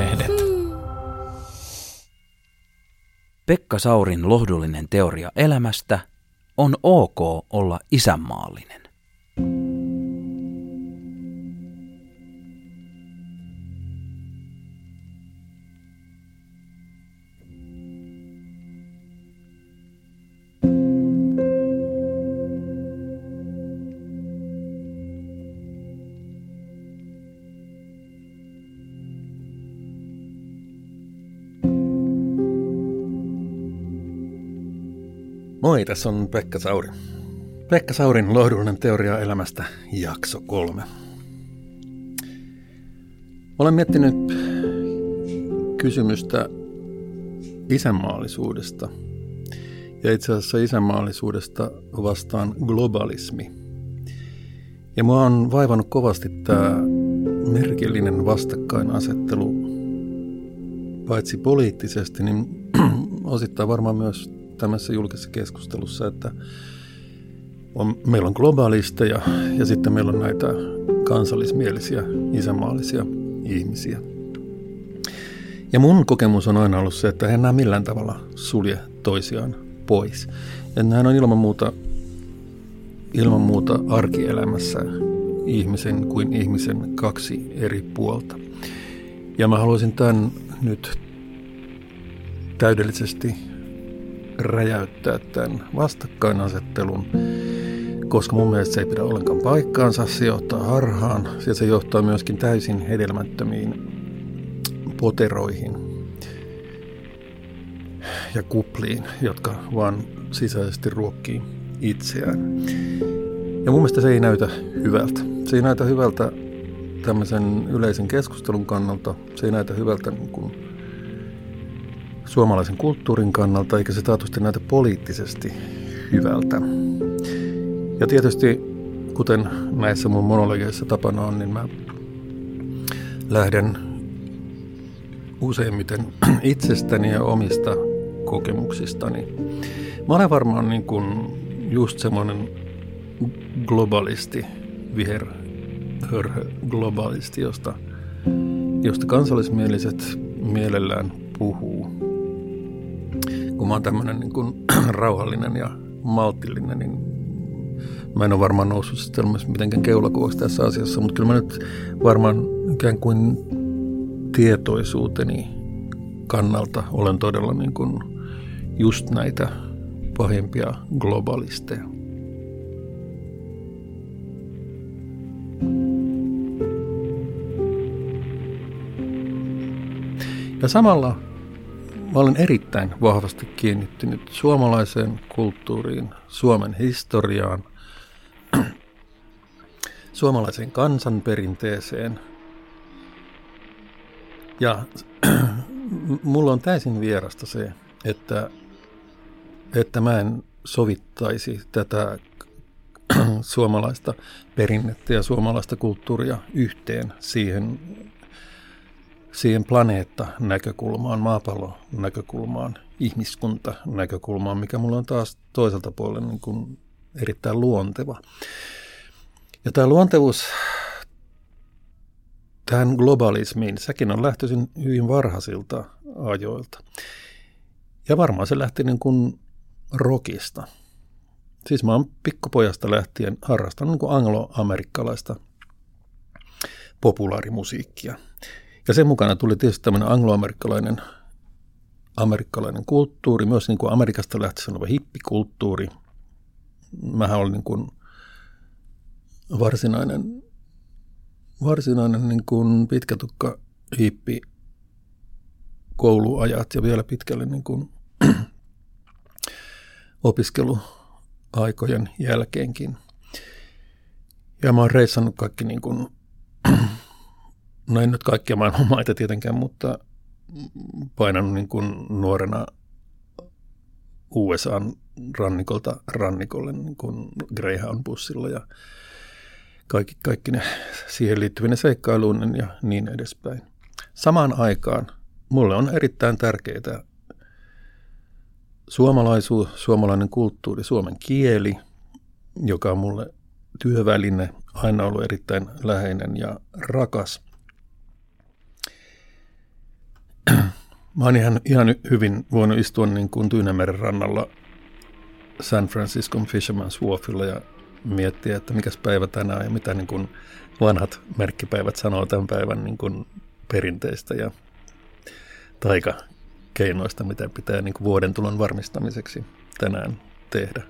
Sanomalehdet. Pekka Saurin lohdullinen teoria elämästä on ok olla isänmaallinen. Tässä on Pekka Sauri. Pekka Saurin lohdullinen teoria elämästä, jakso kolme. Olen miettinyt kysymystä isänmaallisuudesta. Ja itse asiassa isänmaallisuudesta vastaan globalismi. Ja mua on vaivannut kovasti tämä merkillinen vastakkainasettelu, paitsi poliittisesti, niin osittain varmaan myös tämässä julkisessa keskustelussa, että on, meillä on globaalisteja ja sitten meillä on näitä kansallismielisiä, isämaallisia ihmisiä. Ja mun kokemus on aina ollut se, että he enää millään tavalla sulje toisiaan pois. Ja näin on ilman muuta, ilman muuta arkielämässä ihmisen kuin ihmisen kaksi eri puolta. Ja mä haluaisin tämän nyt täydellisesti räjäyttää tämän vastakkainasettelun, koska mun mielestä se ei pidä ollenkaan paikkaansa, se johtaa harhaan ja se johtaa myöskin täysin hedelmättömiin poteroihin ja kupliin, jotka vaan sisäisesti ruokkii itseään. Ja mun mielestä se ei näytä hyvältä. Se ei näytä hyvältä tämmöisen yleisen keskustelun kannalta. Se ei näytä hyvältä niin kuin suomalaisen kulttuurin kannalta, eikä se taatusti näytä poliittisesti hyvältä. Ja tietysti, kuten näissä mun monologeissa tapana on, niin mä lähden useimmiten itsestäni ja omista kokemuksistani. Mä olen varmaan niin kuin just semmoinen globalisti, viher hörhö globalisti, josta, josta kansallismieliset mielellään puhuu mä oon tämmöinen niin kuin, rauhallinen ja maltillinen, niin mä en ole varmaan noussut sitten mitenkään keulakuvaksi tässä asiassa, mutta kyllä mä nyt varmaan ikään kuin tietoisuuteni kannalta olen todella niin kuin just näitä pahimpia globalisteja. Ja samalla Mä olen erittäin vahvasti kiinnittynyt suomalaiseen kulttuuriin, Suomen historiaan, suomalaiseen kansanperinteeseen. Ja mulla on täysin vierasta se, että, että mä en sovittaisi tätä suomalaista perinnettä ja suomalaista kulttuuria yhteen siihen siihen planeetta-näkökulmaan, maapallo-näkökulmaan, ihmiskunta-näkökulmaan, mikä mulla on taas toiselta puolella niin kuin erittäin luonteva. Ja tämä luontevuus tähän globalismiin, sekin on lähtöisin hyvin varhaisilta ajoilta. Ja varmaan se lähti niin kuin rockista. Siis mä oon pikkupojasta lähtien harrastanut niin kuin angloamerikkalaista populaarimusiikkia. Ja sen mukana tuli tietysti tämmöinen angloamerikkalainen amerikkalainen kulttuuri, myös niin kuin Amerikasta lähtöisin oleva hippikulttuuri. Mähän olin niin kuin varsinainen, varsinainen niin kuin pitkätukka hippi kouluajat ja vielä pitkälle niin kuin opiskeluaikojen jälkeenkin. Ja mä oon reissannut kaikki niin kuin no en nyt kaikkia maailman maita tietenkään, mutta painanut niin kuin nuorena USAn rannikolta rannikolle niin kuin Greyhound-bussilla ja kaikki, kaikki ne siihen liittyvien seikkailuun ja niin edespäin. Samaan aikaan mulle on erittäin tärkeää suomalaisuus, suomalainen kulttuuri, suomen kieli, joka on mulle työväline, aina ollut erittäin läheinen ja rakas – Mä oon ihan, ihan hyvin voinut istua niin kuin Tyynemeren rannalla San Francisco Fisherman's Wharfilla ja miettiä, että mikäs päivä tänään ja mitä niin kuin vanhat merkkipäivät sanoo tämän päivän niin kuin perinteistä ja taikakeinoista, mitä pitää niin kuin vuoden tulon varmistamiseksi tänään tehdä.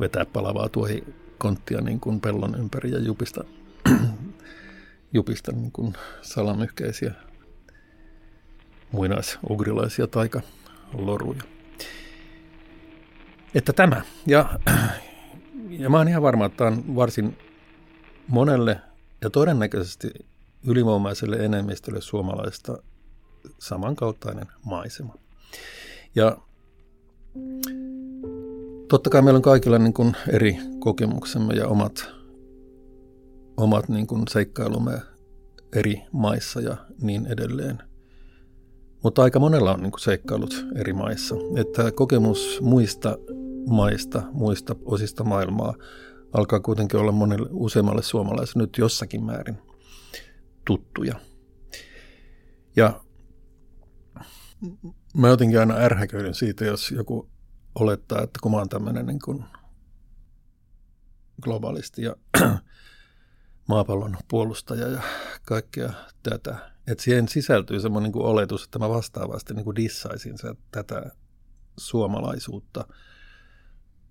Vetää palavaa tuohikonttia niin kuin pellon ympäri ja jupista, jupista niin kuin salamyhkäisiä muinaisugrilaisia taikaloruja. Että tämä. Ja, ja mä oon ihan varma, että tämä on varsin monelle ja todennäköisesti ylivoimaiselle enemmistölle suomalaista samankaltainen maisema. Ja totta kai meillä on kaikilla niin kuin eri kokemuksemme ja omat, omat niin kuin seikkailumme eri maissa ja niin edelleen. Mutta aika monella on niin seikkailut eri maissa. Että kokemus muista maista, muista osista maailmaa alkaa kuitenkin olla monelle useammalle suomalaiselle nyt jossakin määrin tuttuja. Ja mä jotenkin aina ärhäköidyn siitä, jos joku olettaa, että kun mä oon tämmöinen niin kuin globalisti ja maapallon puolustaja ja kaikkea tätä, että siihen sisältyy semmoinen niin oletus, että mä vastaavasti niin kuin dissaisin se, tätä suomalaisuutta,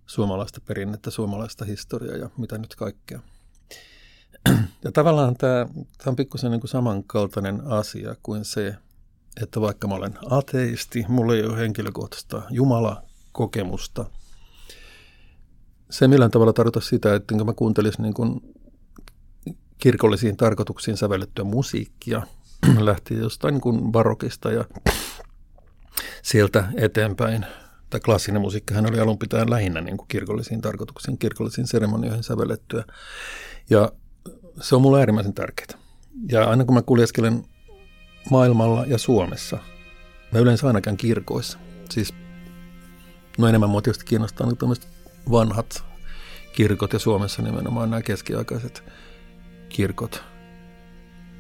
suomalaista perinnettä, suomalaista historiaa ja mitä nyt kaikkea. Ja tavallaan tämä, tämä on pikkusen niin samankaltainen asia kuin se, että vaikka mä olen ateisti, mulla ei ole henkilökohtaista Jumala-kokemusta, se millään tavalla tarkoita sitä, että mä kuuntelisin niin kuin kirkollisiin tarkoituksiin sävellettyä musiikkia, lähti jostain niin kuin barokista ja sieltä eteenpäin. Tämä klassinen musiikkihan oli alun pitäen lähinnä niin kuin kirkollisiin tarkoituksiin, kirkollisiin seremonioihin sävellettyä. Ja se on mulle äärimmäisen tärkeää. Ja aina kun mä kuljeskelen maailmalla ja Suomessa, mä yleensä aina käyn kirkoissa. Siis no enemmän mua tietysti kiinnostaa nyt vanhat kirkot ja Suomessa nimenomaan nämä keskiaikaiset kirkot –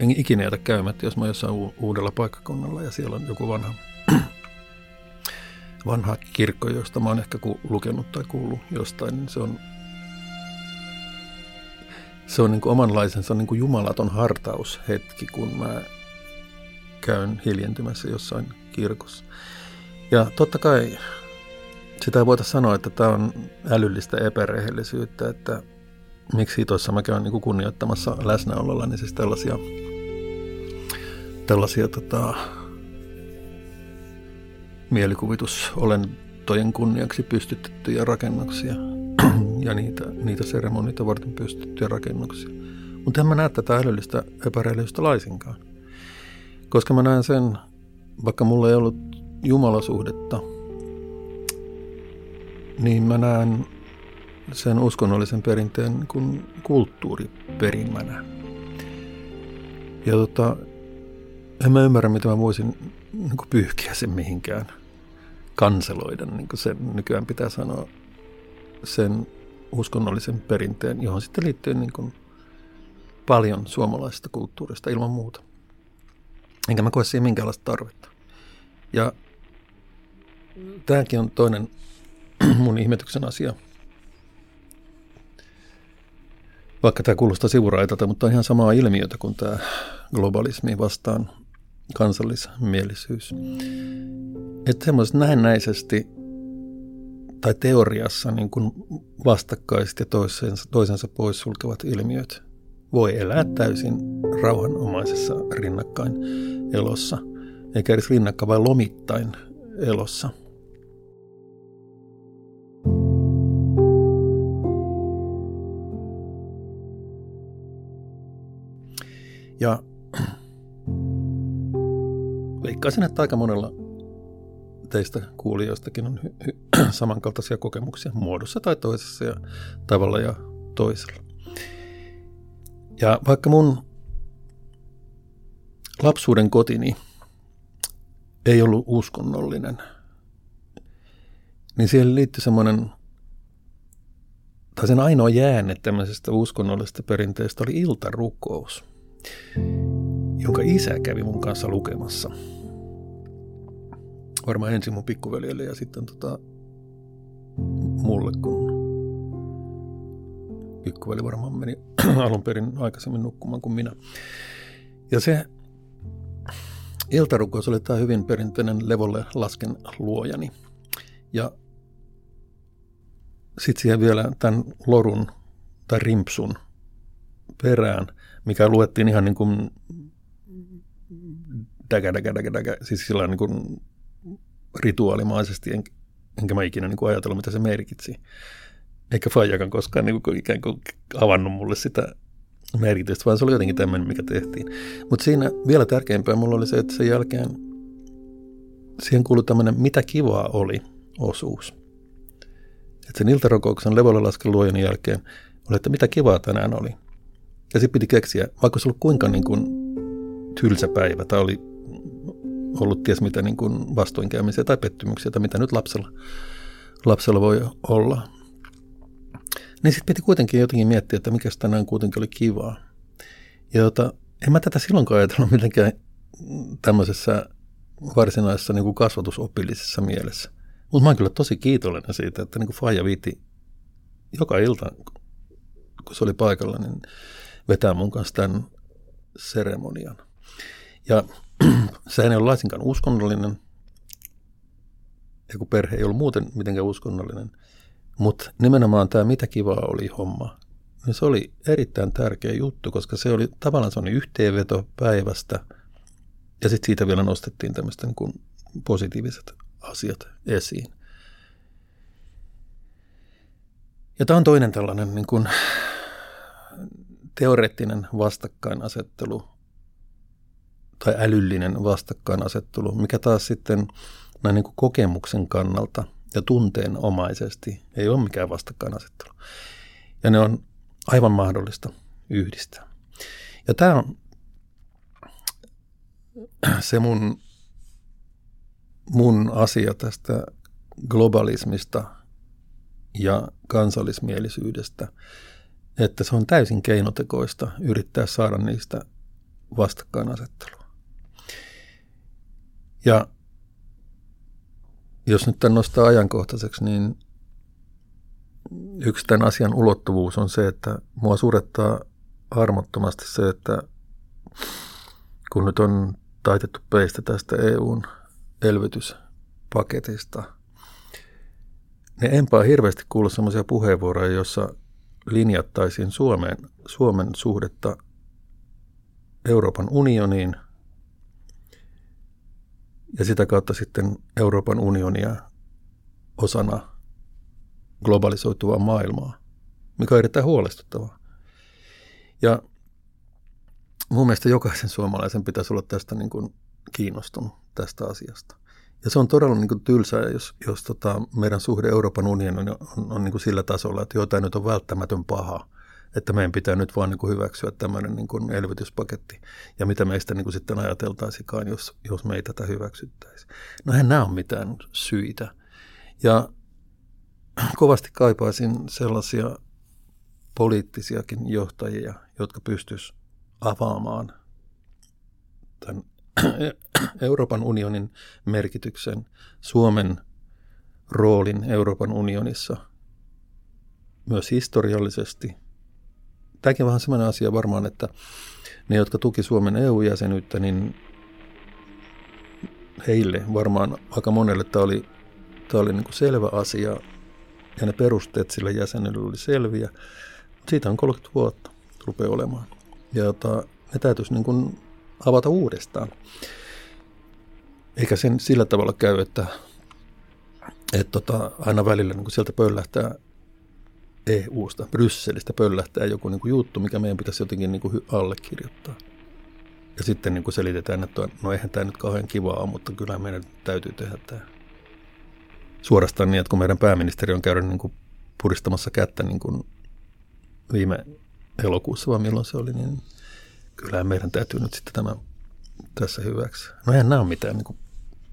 en ikinä jätä käymättä, jos mä jossain uudella paikkakunnalla ja siellä on joku vanha, vanha kirkko, josta mä oon ehkä lukenut tai kuullut jostain, niin se on, se on niin kuin omanlaisensa niin kuin jumalaton hartaushetki, kun mä käyn hiljentymässä jossain kirkossa. Ja totta kai sitä ei voita sanoa, että tämä on älyllistä epärehellisyyttä, että miksi hitoissa mä käyn niin kunnioittamassa läsnäololla, niin siis tällaisia, tällaisia tota, mielikuvitusolentojen kunniaksi pystytettyjä rakennuksia ja niitä, niitä seremonita varten pystyttyjä rakennuksia. Mutta en mä näe tätä älyllistä epärehellisyyttä laisinkaan. Koska mä näen sen, vaikka mulla ei ollut jumalasuhdetta, niin mä näen sen uskonnollisen perinteen kuin kulttuuriperimänä. Ja tota, en mä ymmärrä, mitä mä voisin niin pyyhkiä sen mihinkään kanseloida, niin kuin sen nykyään pitää sanoa, sen uskonnollisen perinteen, johon sitten liittyy niin kuin paljon suomalaisesta kulttuurista ilman muuta. Enkä mä koe siihen minkäänlaista tarvetta. Ja tämäkin on toinen mun ihmetyksen asia – Vaikka tämä kuulostaa sivuraitalta, mutta on ihan samaa ilmiötä kuin tämä globalismi vastaan kansallismielisyys. Että semmoiset näennäisesti tai teoriassa niin kuin vastakkaiset ja toisensa, toisensa poissulkevat ilmiöt voi elää täysin rauhanomaisessa rinnakkain elossa, eikä edes rinnakkain, vaan lomittain elossa – Ja veikkaisin, että aika monella teistä kuulijoistakin on hy- hy- samankaltaisia kokemuksia muodossa tai toisessa ja tavalla ja toisella. Ja vaikka mun lapsuuden kotini ei ollut uskonnollinen, niin siihen liittyi semmoinen, tai sen ainoa jäänne tämmöisestä uskonnollisesta perinteestä oli iltarukous – jonka isä kävi mun kanssa lukemassa. Varmaan ensin mun pikkuveljelle ja sitten tota, mulle, kun pikkuveli varmaan meni alun perin aikaisemmin nukkumaan kuin minä. Ja se iltarukous oli tämä hyvin perinteinen levolle lasken luojani. Ja sitten siihen vielä tämän lorun tai rimpsun perään, mikä luettiin ihan niin kuin däkä, däkä, däkä, däkä, siis sillä niin kuin rituaalimaisesti, en, enkä mä ikinä niin kuin ajatellut, mitä se merkitsi. Eikä Fajakan koskaan niin kuin ikään kuin avannut mulle sitä merkitystä, vaan se oli jotenkin tämmöinen, mikä tehtiin. Mutta siinä vielä tärkeämpää mulla oli se, että sen jälkeen siihen kuului tämmöinen mitä kivaa oli osuus. Että sen iltarokouksen levolla lasken jälkeen oli, että mitä kivaa tänään oli. Ja sitten piti keksiä, vaikka se ollut kuinka niin kuin tylsä päivä tai oli ollut ties mitä niin kuin vastoinkäymisiä tai pettymyksiä tai mitä nyt lapsella, lapsella voi olla. Niin sitten piti kuitenkin jotenkin miettiä, että mikä tänään kuitenkin oli kivaa. Ja jota, en mä tätä silloinkaan ajatellut mitenkään tämmöisessä varsinaisessa niin kuin kasvatusopillisessa mielessä. Mutta mä oon kyllä tosi kiitollinen siitä, että niin kuin Faija viiti joka ilta, kun se oli paikalla, niin vetää mun kanssa tämän seremonian. Ja sehän ei ole laisinkaan uskonnollinen, ja kun perhe ei ollut muuten mitenkään uskonnollinen, mutta nimenomaan tämä mitä kivaa oli homma, niin se oli erittäin tärkeä juttu, koska se oli tavallaan se oli yhteenveto päivästä, ja sitten siitä vielä nostettiin tämmöistä niin positiiviset asiat esiin. Ja tämä on toinen tällainen niin kuin teoreettinen vastakkainasettelu tai älyllinen vastakkainasettelu, mikä taas sitten näin niin kuin kokemuksen kannalta ja tunteenomaisesti ei ole mikään vastakkainasettelu. Ja ne on aivan mahdollista yhdistää. Ja tämä on se mun, mun asia tästä globalismista ja kansallismielisyydestä, että se on täysin keinotekoista yrittää saada niistä vastakkainasettelua. Ja jos nyt tämän nostaa ajankohtaiseksi, niin yksi tämän asian ulottuvuus on se, että mua surettaa armottomasti se, että kun nyt on taitettu peistä tästä EUn elvytyspaketista, niin enpä hirveästi kuullut sellaisia puheenvuoroja, joissa linjattaisiin Suomeen, Suomen suhdetta Euroopan unioniin ja sitä kautta sitten Euroopan unionia osana globalisoituvaa maailmaa, mikä on erittäin huolestuttavaa. Ja mun mielestä jokaisen suomalaisen pitäisi olla tästä niin kuin kiinnostunut tästä asiasta. Ja se on todella niin kuin tylsää, jos, jos tota meidän suhde Euroopan unioniin on, on, on niin kuin sillä tasolla, että jotain nyt on välttämätön paha, että meidän pitää nyt vaan niin kuin hyväksyä tämmöinen niin kuin elvytyspaketti. Ja mitä meistä niin kuin sitten ajateltaisikaan, jos, jos me ei tätä hyväksyttäisi. No eihän nämä ole mitään syitä. Ja kovasti kaipaisin sellaisia poliittisiakin johtajia, jotka pystyisivät avaamaan tämän Euroopan unionin merkityksen, Suomen roolin Euroopan unionissa myös historiallisesti. Tämäkin on vähän sellainen asia varmaan, että ne, jotka tuki Suomen EU-jäsenyyttä, niin heille varmaan aika monelle tämä oli, tämä oli niin kuin selvä asia ja ne perusteet sille jäsenelle oli selviä. Siitä on 30 vuotta rupeaa olemaan. Ja jota, ne täytyisi niin kuin avata uudestaan. Eikä sen sillä tavalla käy, että, että tota, aina välillä niin kuin sieltä pöllähtää EU-sta, Brysselistä pöllähtää joku niin kuin juttu, mikä meidän pitäisi jotenkin niin kuin allekirjoittaa. Ja sitten niin kuin selitetään, että no eihän tämä nyt kauhean kivaa mutta kyllä meidän täytyy tehdä tämä. Suorastaan niin, että kun meidän pääministeri on käynyt niin kuin puristamassa kättä niin kuin viime elokuussa, vai milloin se oli, niin kyllä meidän täytyy nyt sitten tämä tässä hyväksi. No eihän nämä ole mitään niin kuin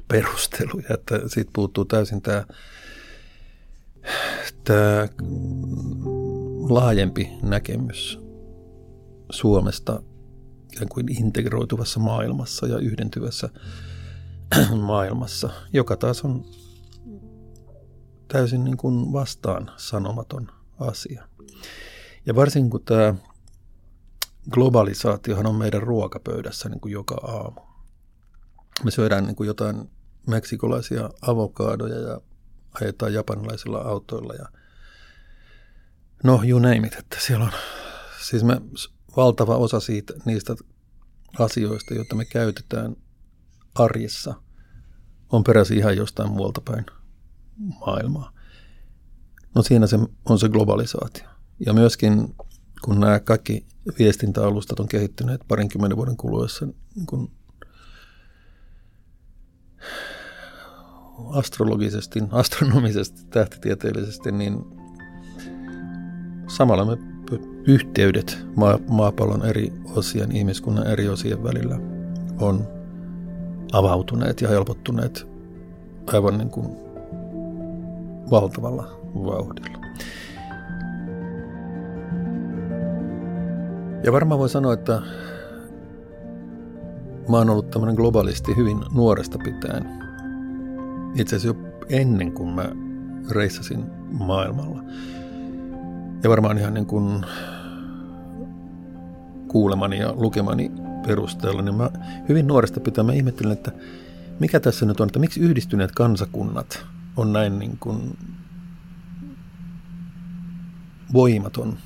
perusteluja, että siitä puuttuu täysin tämä, tämä laajempi näkemys Suomesta ikään kuin integroituvassa maailmassa ja yhdentyvässä maailmassa, joka taas on täysin niin kuin vastaan sanomaton asia. Ja varsinkin kun tämä globalisaatiohan on meidän ruokapöydässä niin kuin joka aamu. Me syödään niin kuin jotain meksikolaisia avokaadoja ja ajetaan japanilaisilla autoilla ja no you name it, että siellä on siis me, valtava osa siitä, niistä asioista, joita me käytetään arjessa, on peräisin ihan jostain muualta päin maailmaa. No siinä se on se globalisaatio. Ja myöskin kun nämä kaikki viestintäalustat on kehittyneet parinkymmenen vuoden kuluessa niin kun astrologisesti, astronomisesti, tähtitieteellisesti, niin samalla me yhteydet maapallon eri osien, ihmiskunnan eri osien välillä on avautuneet ja helpottuneet aivan niin kuin valtavalla vauhdilla. Ja varmaan voi sanoa, että mä oon ollut tämmöinen globalisti hyvin nuoresta pitäen. Itse asiassa jo ennen kuin mä reissasin maailmalla. Ja varmaan ihan niin kuin kuulemani ja lukemani perusteella, niin mä hyvin nuoresta pitää mä ihmettelen, että mikä tässä nyt on, että miksi yhdistyneet kansakunnat on näin niin kuin voimaton.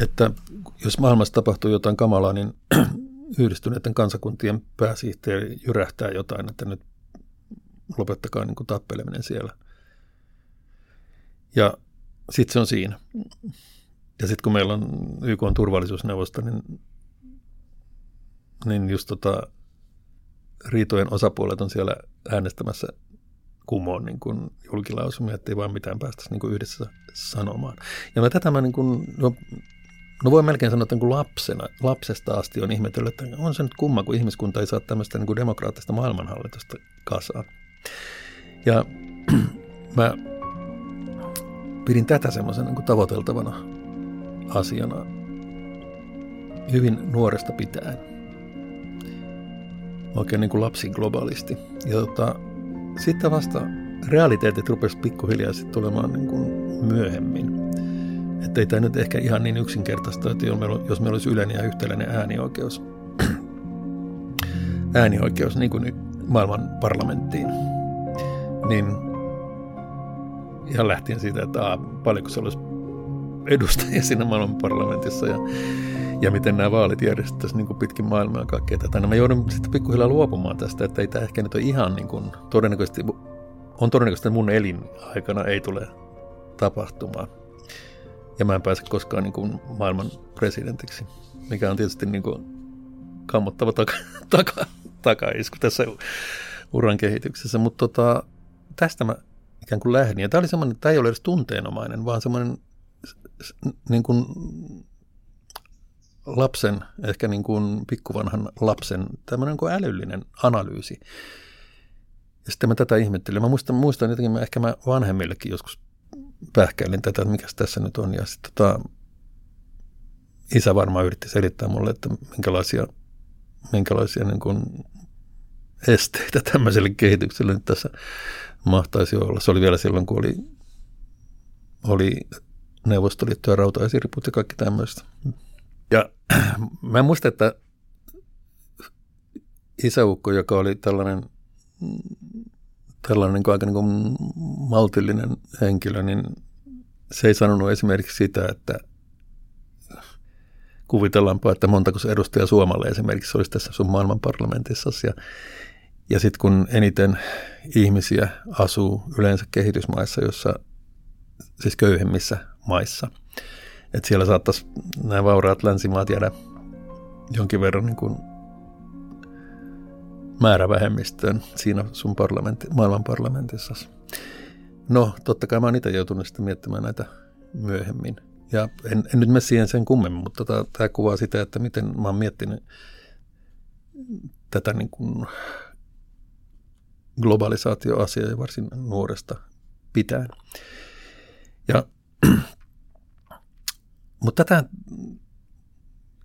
Että jos maailmassa tapahtuu jotain kamalaa, niin yhdistyneiden kansakuntien pääsihteeri jyrähtää jotain, että nyt lopettakaa niin kuin tappeleminen siellä. Ja sitten se on siinä. Ja sitten kun meillä on YK on turvallisuusneuvosto, niin, niin just tota, riitojen osapuolet on siellä äänestämässä kumoon niin kuin julkilausumia, ettei vaan mitään päästä niin kuin yhdessä sanomaan. Ja mä tätä mä niin kuin, no, no voi melkein sanoa, että niin kuin lapsena, lapsesta asti on ihmetellyt, että on se nyt kumma, kun ihmiskunta ei saa tämmöistä niin kuin demokraattista maailmanhallitusta kasaan. Ja mä pidin tätä semmoisen niin tavoiteltavana asiana hyvin nuoresta pitäen. Oikein niin kuin lapsi globaalisti. Ja tota, sitten vasta realiteetit rupesivat pikkuhiljaa sitten tulemaan niin kuin myöhemmin. Että ei tämä nyt ehkä ihan niin yksinkertaista, että jos meillä olisi yleinen ja yhtäläinen äänioikeus, äänioikeus niin kuin maailman parlamenttiin, niin ihan lähtien siitä, että aa, paljonko se olisi edustajia siinä maailman parlamentissa ja, ja miten nämä vaalit järjestettäisiin niin kuin pitkin maailmaa ja kaikkea tätä. No mä joudun sitten pikkuhiljaa luopumaan tästä, että ei tämä ehkä nyt ole ihan niin kuin, todennäköisesti, on todennäköisesti, mun elinaikana ei tule tapahtumaan. Ja mä en pääse koskaan niin kuin maailman presidentiksi, mikä on tietysti niin kuin kammottava taka, taka, takaisku tässä uran kehityksessä. Mutta tota, tästä mä ikään kuin lähdin. Ja tämä oli semmoinen, tämä ei ole edes tunteenomainen, vaan semmoinen niin kuin lapsen, ehkä niin kuin pikkuvanhan lapsen, tämmöinen kuin älyllinen analyysi. Ja sitten mä tätä ihmettelin. Mä muistan, muistan jotenkin, mä, ehkä mä vanhemmillekin joskus pähkäilin tätä, että mikä tässä nyt on. Ja sitten tota, isä varmaan yritti selittää mulle, että minkälaisia, minkälaisia niin kuin esteitä tämmöiselle kehitykselle nyt tässä mahtaisi olla. Se oli vielä silloin, kun oli, oli Neuvostoliitto ja rautaesiriput ja kaikki tämmöistä. Ja mä muistan, että isäukko, joka oli tällainen, tällainen niin aika niin kuin maltillinen henkilö, niin se ei sanonut esimerkiksi sitä, että kuvitellaanpa, että montako se edustaja Suomalle esimerkiksi olisi tässä sun maailman parlamentissa. Ja, ja sitten kun eniten ihmisiä asuu yleensä kehitysmaissa, jossa siis köyhemmissä maissa. että siellä saattaisi nämä vauraat länsimaat jäädä jonkin verran niin kuin määrävähemmistöön siinä sun parlamentti, maailman parlamentissa. No, totta kai mä oon itse joutunut sitten miettimään näitä myöhemmin. Ja en, en nyt mene siihen sen kummemmin, mutta tota, tämä kuvaa sitä, että miten mä oon miettinyt tätä niin kuin globalisaatioasiaa varsin nuoresta pitäen. Ja mutta tätä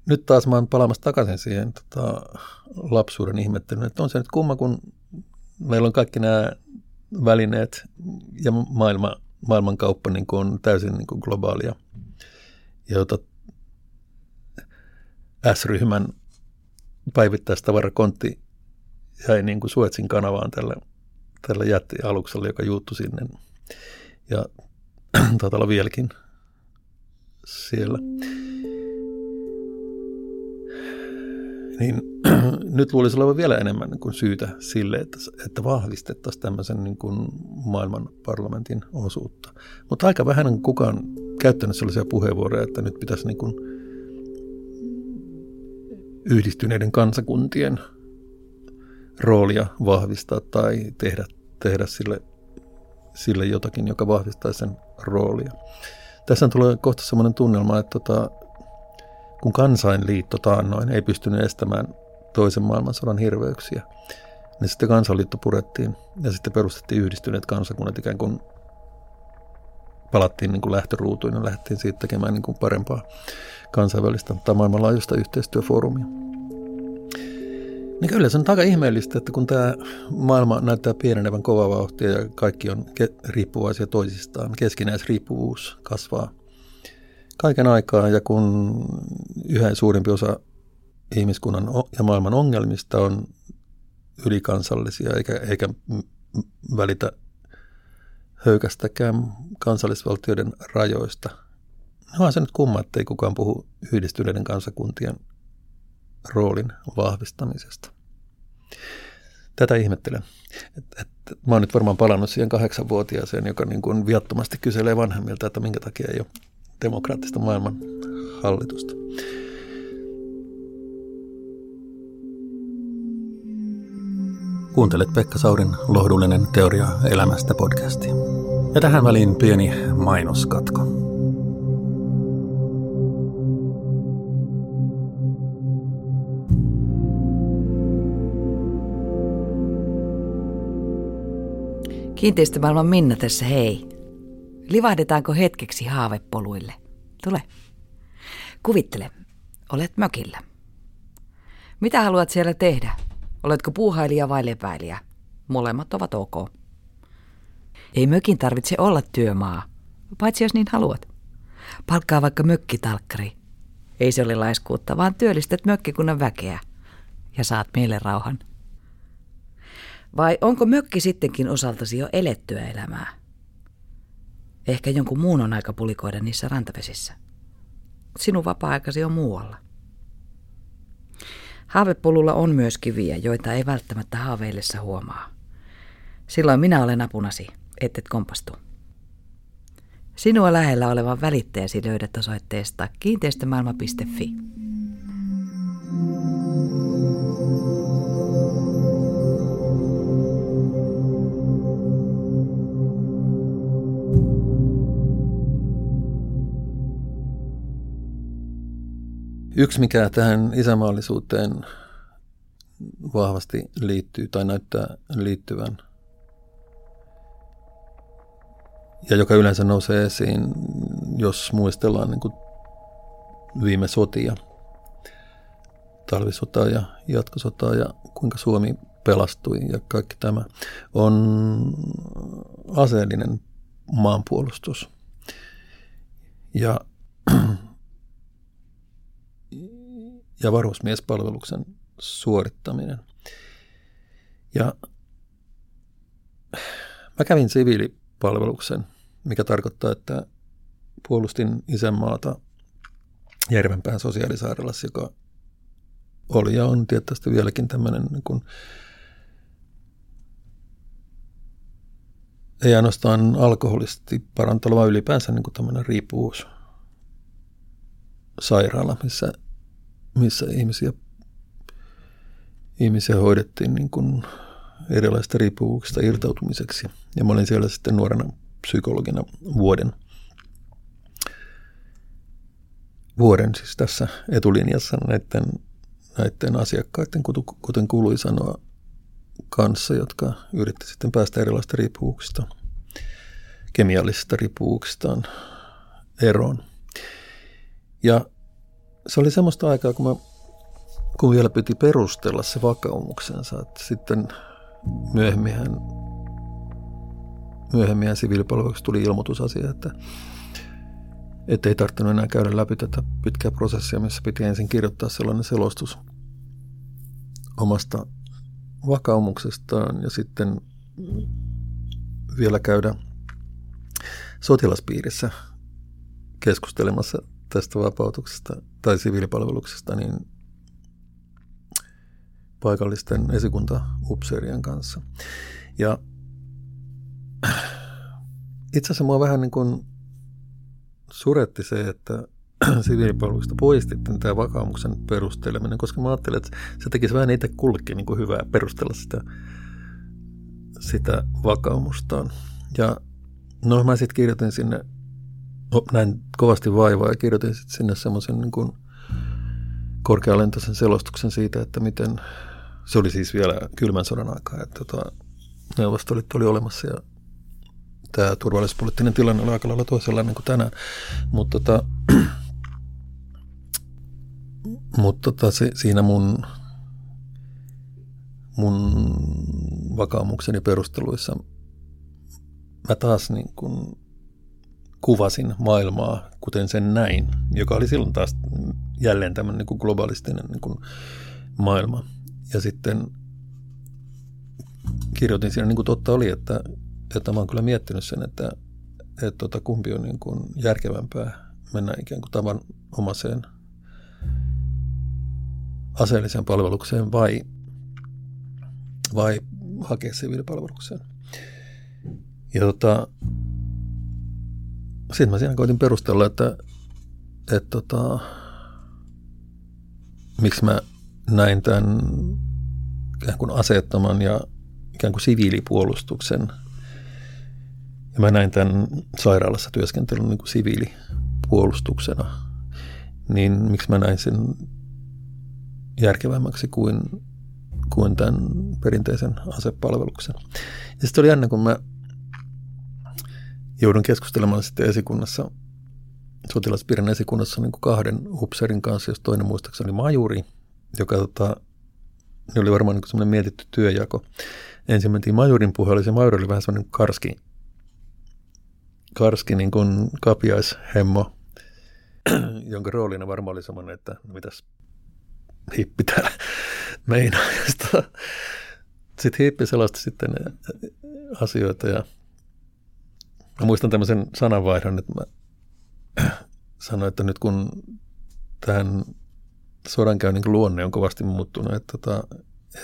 nyt taas mä oon palaamassa takaisin siihen tota, lapsuuden ihmettelyyn, että on se nyt kumma, kun meillä on kaikki nämä välineet ja maailma, maailmankauppa niin kuin on täysin niin kuin globaalia. Ja jota S-ryhmän päivittäistavarakontti jäi niin kuin Suetsin kanavaan tällä, tällä jättialuksella, joka juuttu sinne. Ja taitaa olla vieläkin siellä. Niin nyt luulisi olevan vielä enemmän niin kuin syytä sille, että, että vahvistettaisiin tämmöisen niin kuin maailman parlamentin osuutta. Mutta aika vähän on kukaan käyttänyt sellaisia puheenvuoroja, että nyt pitäisi niin kuin yhdistyneiden kansakuntien roolia vahvistaa tai tehdä, tehdä sille, sille jotakin, joka vahvistaa sen roolia. Tässä tulee kohta sellainen tunnelma, että tota, kun kansainliitto taannoin ei pystynyt estämään toisen maailmansodan hirveyksiä, niin sitten kansanliitto purettiin ja sitten perustettiin yhdistyneet kansakunnat ikään kuin palattiin niin kuin lähtöruutuin ja lähdettiin siitä tekemään niin kuin parempaa kansainvälistä tai maailmanlaajuista yhteistyöfoorumia. Niin kyllä se on aika ihmeellistä, että kun tämä maailma näyttää pienenevän kovaa vauhtia ja kaikki on ke- riippuvaisia toisistaan, keskinäisriippuvuus kasvaa kaiken aikaa ja kun yhä suurempi osa ihmiskunnan ja maailman ongelmista on ylikansallisia eikä, eikä välitä höykästäkään kansallisvaltioiden rajoista. No on se nyt kumma, että ei kukaan puhu yhdistyneiden kansakuntien roolin vahvistamisesta. Tätä ihmettelen. Et, et, mä oon nyt varmaan palannut siihen kahdeksanvuotiaaseen, joka niin kuin viattomasti kyselee vanhemmilta, että minkä takia ei ole demokraattista maailman hallitusta. Kuuntelet Pekka Saurin lohdullinen teoria elämästä podcasti. Ja tähän väliin pieni mainoskatko. Kiinteistömaailman Minna tässä hei. Livahdetaanko hetkeksi haavepoluille? Tule. Kuvittele, olet mökillä. Mitä haluat siellä tehdä? Oletko puuhailija vai lepäilijä? Molemmat ovat ok. Ei mökin tarvitse olla työmaa, paitsi jos niin haluat. Palkkaa vaikka mökkitalkkari. Ei se ole laiskuutta, vaan työllistät mökkikunnan väkeä ja saat meille rauhan. Vai onko mökki sittenkin osaltasi jo elettyä elämää? Ehkä jonkun muun on aika pulikoida niissä rantavesissä. Sinun vapaa-aikasi on muualla. Haavepolulla on myös kiviä, joita ei välttämättä haaveillessa huomaa. Silloin minä olen apunasi, ettet kompastu. Sinua lähellä olevan välittäjäsi löydät osoitteesta kiinteistömaailma.fi. Yksi, mikä tähän isämaallisuuteen vahvasti liittyy tai näyttää liittyvän, ja joka yleensä nousee esiin, jos muistellaan niin kuin viime sotia, talvisotaa ja jatkosotaa ja kuinka Suomi pelastui ja kaikki tämä, on aseellinen maanpuolustus. Ja ja varusmiespalveluksen suorittaminen. Ja mä kävin siviilipalveluksen, mikä tarkoittaa, että puolustin isänmaata Järvenpään sosiaalisairaalassa, joka oli ja on tietysti vieläkin tämmöinen niin kuin, ei ainoastaan alkoholisti parantava, vaan ylipäänsä niin kuin tämmöinen riippuvuus sairaala, missä missä ihmisiä, ihmisiä hoidettiin niin kuin erilaisista riippuvuuksista irtautumiseksi. Ja mä olin siellä sitten nuorena psykologina vuoden. Vuoden siis tässä etulinjassa näiden, näiden asiakkaiden, kuten kuului sanoa, kanssa, jotka yritti sitten päästä erilaisista riippuvuuksista, kemiallisista riippuvuuksistaan eroon. Ja se oli semmoista aikaa, kun, mä, kun vielä piti perustella se vakaumuksensa. Että sitten myöhemmin myöhemmin siviilipalveluksessa tuli ilmoitusasia, että, että ei tarvinnut enää käydä läpi tätä pitkää prosessia, missä piti ensin kirjoittaa sellainen selostus omasta vakaumuksestaan ja sitten vielä käydä sotilaspiirissä keskustelemassa tästä vapautuksesta tai siviilipalveluksesta niin paikallisten esikuntaupseerien kanssa. Ja itse asiassa mua vähän niin kuin suretti se, että siviilipalveluksesta poistettiin tämä vakaumuksen perusteleminen, koska mä ajattelin, että se tekisi vähän itse kullekin niin kuin hyvää perustella sitä, sitä vakaumustaan. Ja no mä sitten kirjoitin sinne, näin kovasti vaivaa ja kirjoitin sitten sinne semmoisen niin korkealentoisen selostuksen siitä, että miten, se oli siis vielä kylmän sodan aikaa, että tota, neuvostolit oli olemassa ja tämä turvallisuuspoliittinen tilanne oli aika lailla toisenlainen kuin tänään. Mutta tota, mutta tota, se, siinä mun, mun vakaumukseni perusteluissa mä taas niin kuin kuvasin maailmaa, kuten sen näin, joka oli silloin taas jälleen tämmöinen niin kuin globalistinen niin kuin maailma. Ja sitten kirjoitin siinä, niin kuin totta oli, että että mä oon kyllä miettinyt sen, että, että tota, kumpi on niin kuin järkevämpää mennä ikään kuin tavan omaseen aseelliseen palvelukseen vai, vai hakea siviilipalvelukseen. Ja tota, sitten mä siinä koitin perustella, että, että tota, miksi mä näin tämän ikään kuin aseettoman ja ikään kuin siviilipuolustuksen – ja mä näin tämän sairaalassa työskentelyn niin kuin siviilipuolustuksena. Niin miksi mä näin sen järkevämmäksi kuin, kuin tämän perinteisen asepalveluksen. Ja sitten oli jännä, kun mä joudun keskustelemaan sitten esikunnassa, sotilaspiirin esikunnassa niin kuin kahden upserin kanssa, jos toinen muistaakseni oli majuri, joka tota, ne oli varmaan niin semmoinen mietitty työjako. Ensin mentiin majurin puheelle, se majuri oli vähän semmoinen karski karski niin kuin kapiaishemmo, jonka roolina varmaan oli semmoinen, että no mitäs hippi täällä meinaa. Sitten hippi selosti sitten asioita ja mä muistan tämmöisen sananvaihdon, että mä sanoin, että nyt kun tähän sodankäynnin luonne on kovasti muuttunut, että tota,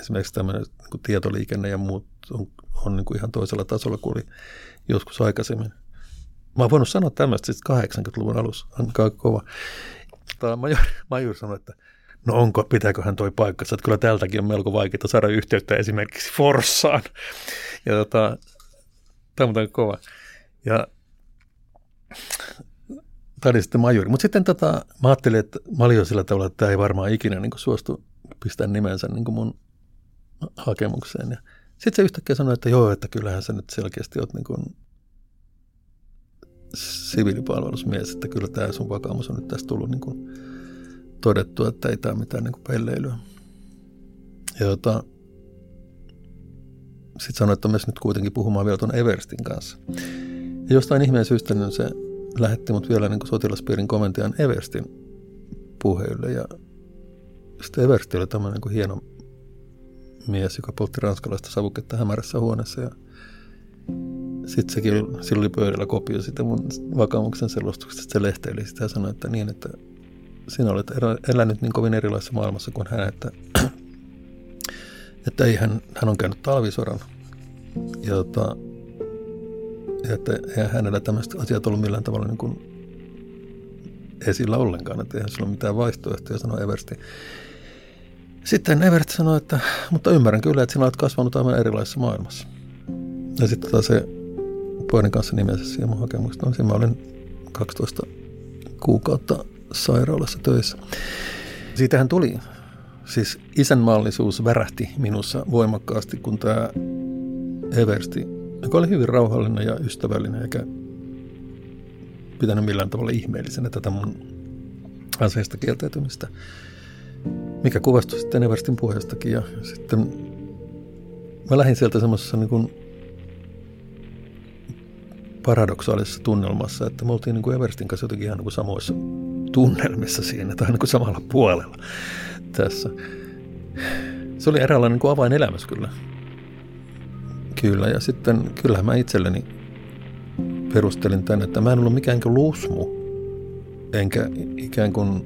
esimerkiksi tämmöinen niin tietoliikenne ja muut on, on niin kuin ihan toisella tasolla kuin oli joskus aikaisemmin. Mä oon voinut sanoa tämmöistä sitten 80-luvun alussa, aika kova. Tämä major, major sanoi, että no onko, pitääköhän toi paikka, että kyllä tältäkin on melko vaikeaa saada yhteyttä esimerkiksi Forssaan. Ja tota, tämä on kova. Ja tämä oli sitten majori. Mutta sitten tota, mä ajattelin, että mä olin jo sillä tavalla, että tämä ei varmaan ikinä niin suostu pistää nimensä niin mun hakemukseen. Ja sitten se yhtäkkiä sanoi, että joo, että kyllähän sä nyt selkeästi oot niin kuin siviilipalvelusmies, että kyllä tämä sun vakaumus on nyt tästä tullut niin kuin todettu, että ei tämä mitään niin kuin pelleilyä. Ja tota, sitten sanoin, että myös nyt kuitenkin puhumaan vielä tuon Everstin kanssa. Ja jostain ihmeen syystä niin se lähetti mut vielä niin kuin sotilaspiirin komentajan Everstin puheille. Ja sitten Eversti oli tämmöinen niin hieno mies, joka poltti ranskalaista savuketta hämärässä huoneessa. Ja sitten sekin, sillä oli pöydällä kopio sitä mun vakaumuksen selostuksesta, se lehteili sitä ja sanoi, että niin, että sinä olet elänyt niin kovin erilaisessa maailmassa kuin hän, että, että ei hän, hän on käynyt talvisodan. Ja, tota, että eihän hänellä tämmöistä asiat ollut millään tavalla niin kuin esillä ollenkaan, että eihän sillä ole mitään vaihtoehtoja, sanoi Eversti. Sitten Evert sanoi, että mutta ymmärrän kyllä, että sinä olet kasvanut aivan erilaisessa maailmassa. Ja sitten taas se pojan kanssa nimensä siihen mun hakemuksesta. No, mä olin 12 kuukautta sairaalassa töissä. Siitähän tuli, siis isänmaallisuus värähti minussa voimakkaasti, kun tämä Eversti, joka oli hyvin rauhallinen ja ystävällinen, eikä pitänyt millään tavalla ihmeellisenä tätä mun aseista kieltäytymistä, mikä kuvastui sitten Everstin puheestakin. Ja sitten mä lähdin sieltä semmoisessa niin kuin paradoksaalisessa tunnelmassa, että me oltiin niin kuin Everstin kanssa jotenkin ihan niin kuin samoissa tunnelmissa siinä tai niin kuin samalla puolella tässä. Se oli eräänlainen niin kuin avainelämys kyllä. Kyllä, ja sitten kyllähän mä itselleni perustelin tänne, että mä en ollut mikään kuin lusmu, enkä ikään kuin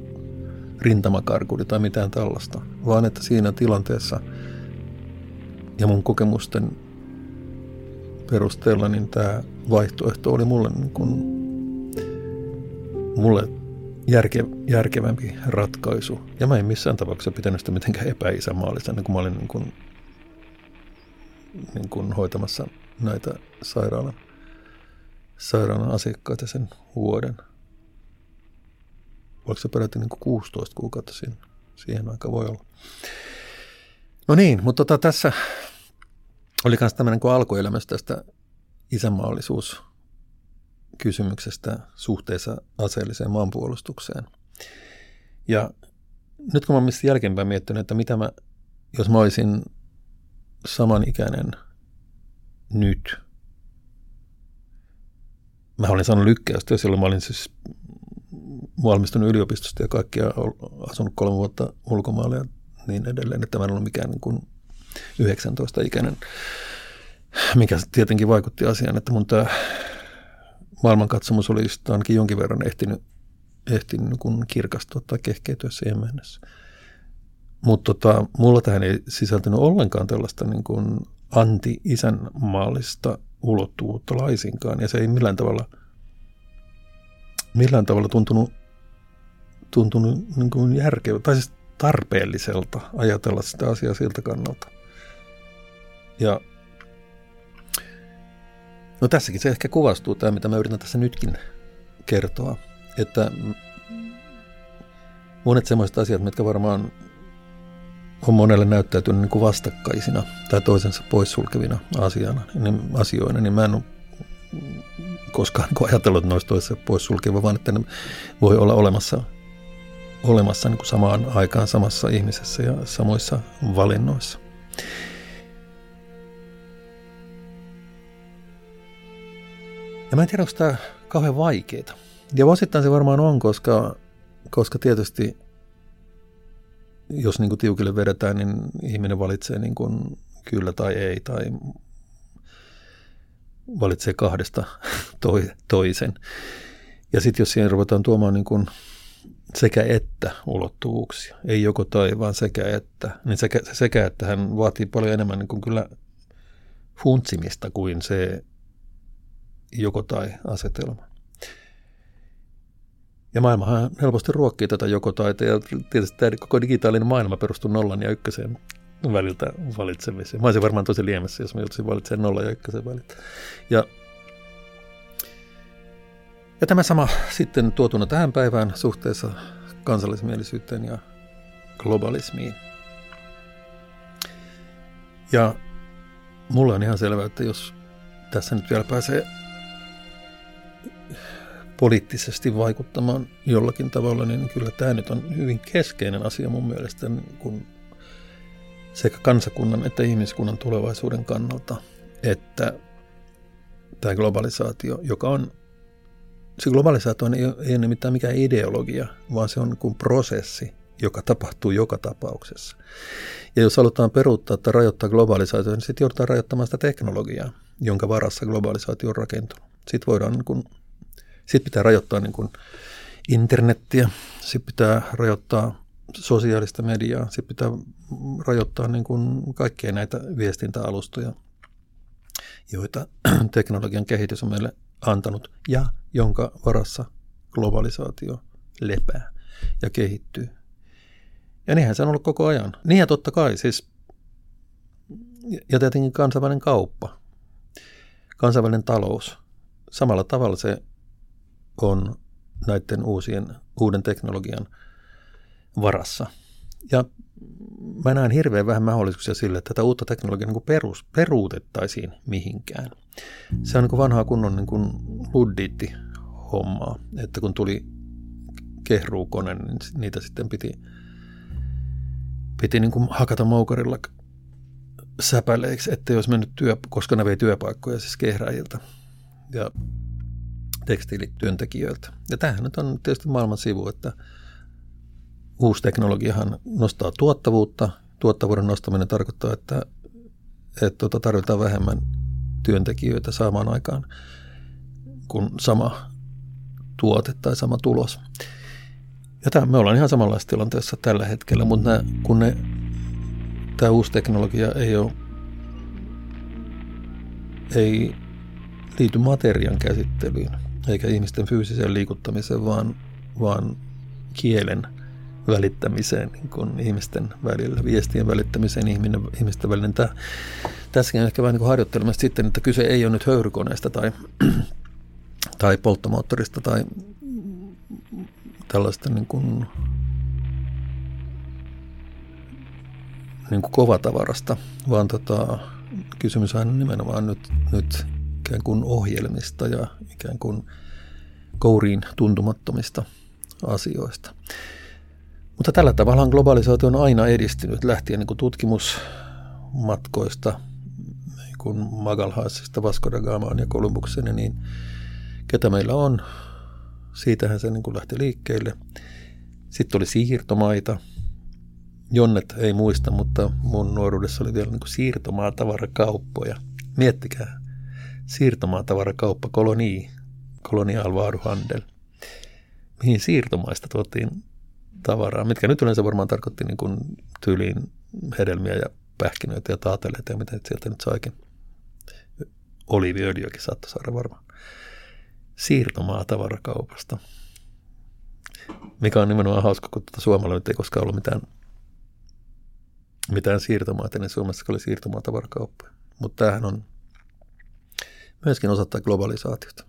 rintamakarkuri tai mitään tällaista, vaan että siinä tilanteessa ja mun kokemusten perusteella niin tämä vaihtoehto oli mulle, niin kuin, mulle järke, järkevämpi ratkaisu. Ja mä en missään tapauksessa pitänyt sitä mitenkään epäisämaallisena, niin kun mä olin niin kuin, niin kuin hoitamassa näitä sairaalan, sairaalan asiakkaita sen vuoden. Oliko se peräti niin kuin 16 kuukautta siinä, siihen aikaan voi olla. No niin, mutta tota, tässä oli myös tämmöinen kuin alkuelämässä tästä isänmaallisuus kysymyksestä suhteessa aseelliseen maanpuolustukseen. Ja nyt kun mä olen jälkeenpäin miettinyt, että mitä mä, jos mä olisin samanikäinen nyt, mä olin saanut lykkäystä ja silloin mä olin siis valmistunut yliopistosta ja kaikkia asunut kolme vuotta ulkomailla ja niin edelleen, että mä en ollut mikään niin kuin 19-ikäinen, mikä tietenkin vaikutti asiaan, että mun tämä maailmankatsomus oli ainakin jonkin verran ehtinyt, ehtinyt niin kuin kirkastua tai kehkeytyä siihen mennessä. Mutta tota, mulla tähän ei sisältynyt ollenkaan tällaista niin kuin anti-isänmaallista ulottuvuutta laisinkaan, ja se ei millään tavalla, millään tavalla tuntunut, tuntunut niin kuin järkevä, tai siis tarpeelliselta ajatella sitä asiaa siltä kannalta. Ja no tässäkin se ehkä kuvastuu tämä, mitä mä yritän tässä nytkin kertoa, että monet sellaiset asiat, mitkä varmaan on monelle näyttäytynyt niin kuin vastakkaisina tai toisensa poissulkevina asiana, niin, asioina, niin mä en ole koskaan niin ajatellut, että ne olisi toisensa poissulkeva, vaan että ne voi olla olemassa, olemassa niin kuin samaan aikaan samassa ihmisessä ja samoissa valinnoissa. Ja mä en tiedä, onko tämä kauhean vaikeaa. Ja osittain se varmaan on, koska, koska tietysti jos niin kuin tiukille vedetään, niin ihminen valitsee niin kuin kyllä tai ei, tai valitsee kahdesta toi, toisen. Ja sitten jos siihen ruvetaan tuomaan niin kuin sekä että ulottuvuuksia, ei joko tai, vaan sekä että, niin sekä, sekä että hän vaatii paljon enemmän niin kuin kyllä funtsimista kuin se joko tai asetelma. Ja maailmahan helposti ruokkii tätä joko taita ja tietysti tämä koko digitaalinen maailma perustuu nollan ja ykkösen väliltä valitsemiseen. Mä olisin varmaan tosi liemessä, jos mä joutuisin valitsemaan nolla ja ykkösen väliltä. Ja, ja tämä sama sitten tuotuna tähän päivään suhteessa kansallismielisyyteen ja globalismiin. Ja mulle on ihan selvää, että jos tässä nyt vielä pääsee poliittisesti vaikuttamaan jollakin tavalla, niin kyllä tämä nyt on hyvin keskeinen asia mun mielestä niin kun sekä kansakunnan että ihmiskunnan tulevaisuuden kannalta, että tämä globalisaatio, joka on, se globalisaatio ei ole, ei ole mitään mikään ideologia, vaan se on kuin prosessi, joka tapahtuu joka tapauksessa. Ja jos halutaan peruuttaa tai rajoittaa globalisaatiota, niin sitten joudutaan rajoittamaan sitä teknologiaa, jonka varassa globalisaatio on rakentunut. Sitten voidaan niin kun sitten pitää rajoittaa niin kuin internettiä, sitten pitää rajoittaa sosiaalista mediaa, sitten pitää rajoittaa niin kuin kaikkia näitä viestintäalustoja, joita teknologian kehitys on meille antanut ja jonka varassa globalisaatio lepää ja kehittyy. Ja niinhän se on ollut koko ajan. Niin ja totta kai siis, ja tietenkin kansainvälinen kauppa, kansainvälinen talous. Samalla tavalla se on näiden uusien, uuden teknologian varassa. Ja mä näen hirveän vähän mahdollisuuksia sille, että tätä uutta teknologiaa niin perus, peruutettaisiin mihinkään. Se on niin vanhaa kunnon niin kuin luddiitti hommaa, että kun tuli kehruukone, niin niitä sitten piti, piti niin kuin hakata moukarilla säpäleiksi, ettei olisi mennyt työ, koska ne vei työpaikkoja siis kehräjiltä ja tekstiilityöntekijöiltä. Ja tämähän nyt on tietysti maailman sivu, että uusi teknologiahan nostaa tuottavuutta. Tuottavuuden nostaminen tarkoittaa, että, että tuota, tarvitaan vähemmän työntekijöitä saamaan aikaan kuin sama tuote tai sama tulos. Ja tämä, me ollaan ihan samanlaisessa tilanteessa tällä hetkellä, mutta nämä, kun ne, tämä uusi teknologia ei ole ei liity materian käsittelyyn eikä ihmisten fyysiseen liikuttamiseen, vaan, vaan kielen välittämiseen niin kuin ihmisten välillä, viestien välittämiseen ihminen, ihmisten välillä. Tämä, tässäkin on ehkä vähän niin harjoittelemassa sitten, että kyse ei ole nyt höyrykoneesta tai, tai polttomoottorista tai tällaista niin kuin, niin kuin kovatavarasta, vaan tota, kysymys on nimenomaan nyt, nyt ikään kuin ohjelmista ja ikään kuin kouriin tuntumattomista asioista. Mutta tällä tavalla globalisaatio on aina edistynyt lähtien niin kuin tutkimusmatkoista, niin kuin Magalhaasista, Vasco da Gamaan ja Kolumbukseen, niin ketä meillä on. Siitähän se niin kuin lähti liikkeelle. Sitten oli siirtomaita. Jonnet ei muista, mutta mun nuoruudessa oli vielä niin kuin siirtomaatavarakauppoja. Miettikää, siirtomaatavarakauppa, koloni, kolonial varuhandel, mihin siirtomaista tuotiin tavaraa, mitkä nyt yleensä varmaan tarkoitti niin kuin tyyliin hedelmiä ja pähkinöitä ja taateleita ja mitä sieltä nyt saikin. Oliiviöljyäkin saattoi saada varmaan. Siirtomaa tavarakaupasta. Mikä on nimenomaan hauska, kun tuota Suomella nyt ei koskaan ollut mitään, mitään siirtomaita, niin Suomessa oli siirtomaa tavarakauppa. Mutta tämähän on myöskin osoittaa globalisaatiota.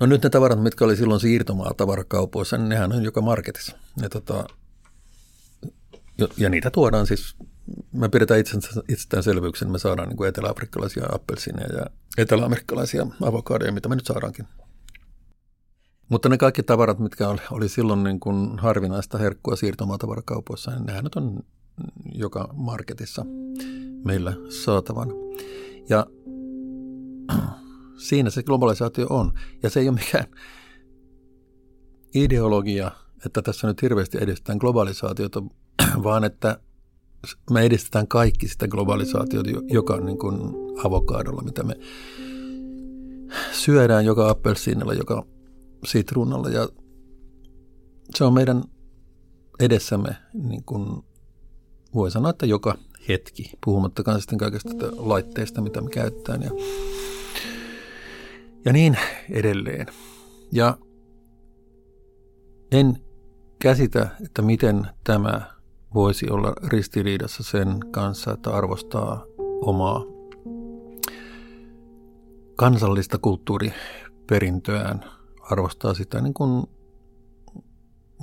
No nyt ne tavarat, mitkä oli silloin siirtomaa tavarakaupoissa, niin nehän on joka marketissa. Ja, tota, ja niitä tuodaan siis, me pidetään itsestäänselvyyksen, me saadaan niin etelä-afrikkalaisia appelsineja ja etelä-amerikkalaisia avokadoja, mitä me nyt saadaankin. Mutta ne kaikki tavarat, mitkä oli, oli silloin niin kuin harvinaista herkkua siirtomaatavarakaupoissa, niin nehän nyt on joka marketissa meillä saatavan. Ja Siinä se globalisaatio on. Ja se ei ole mikään ideologia, että tässä nyt hirveästi edistetään globalisaatiota, vaan että me edistetään kaikki sitä globalisaatiota, joka on niin kuin avokadolla, mitä me syödään joka appelsiinilla, joka sitruunalla. Ja se on meidän edessämme, niin kuin voi sanoa, että joka hetki, puhumattakaan sitten kaikesta laitteista, mitä me käyttää. Ja ja niin edelleen. Ja en käsitä, että miten tämä voisi olla ristiriidassa sen kanssa, että arvostaa omaa kansallista kulttuuriperintöään, arvostaa sitä niin kuin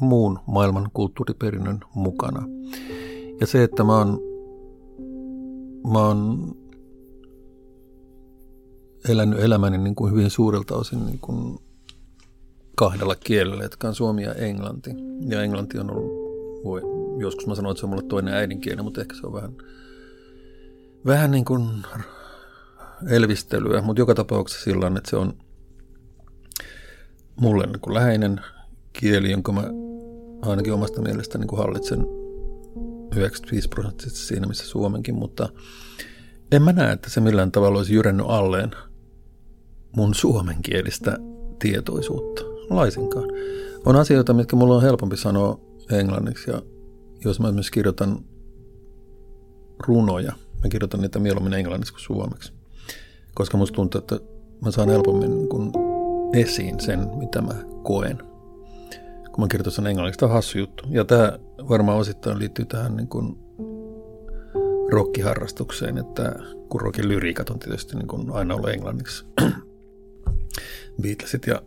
muun maailman kulttuuriperinnön mukana. Ja se, että mä oon, mä oon elänyt elämäni niin kuin hyvin suurelta osin niin kuin kahdella kielellä, jotka on suomi ja englanti. Ja englanti on ollut, voi, joskus mä sanoin, että se on mulle toinen äidinkieli, mutta ehkä se on vähän, vähän niin kuin elvistelyä, mutta joka tapauksessa sillä että se on mulle niin kuin läheinen kieli, jonka mä ainakin omasta mielestä niin kuin hallitsen 95 prosenttisesti siinä, missä Suomenkin, mutta en mä näe, että se millään tavalla olisi jyrännyt alleen mun suomenkielistä tietoisuutta laisinkaan. On asioita, mitkä mulla on helpompi sanoa englanniksi ja jos mä esimerkiksi kirjoitan runoja, mä kirjoitan niitä mieluummin englanniksi kuin suomeksi. Koska musta tuntuu, että mä saan helpommin niin kun esiin sen, mitä mä koen. Kun mä kirjoitan sen englanniksi, tämä on hassu juttu. Ja tämä varmaan osittain liittyy tähän niin kun rockiharrastukseen, että kun rockin lyriikat on tietysti niin kun aina ollut englanniksi. Beatlesit ja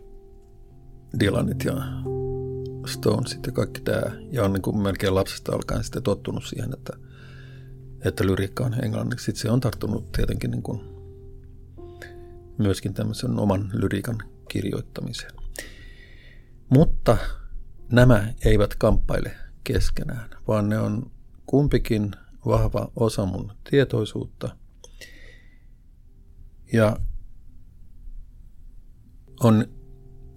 Dylanit ja Stonesit ja kaikki tämä. Ja on niin kuin melkein lapsesta alkaen sitten tottunut siihen, että, että lyriikka on englanniksi. Sitten se on tarttunut tietenkin niin kuin myöskin tämmöisen oman lyriikan kirjoittamiseen. Mutta nämä eivät kamppaile keskenään, vaan ne on kumpikin vahva osa mun tietoisuutta. Ja on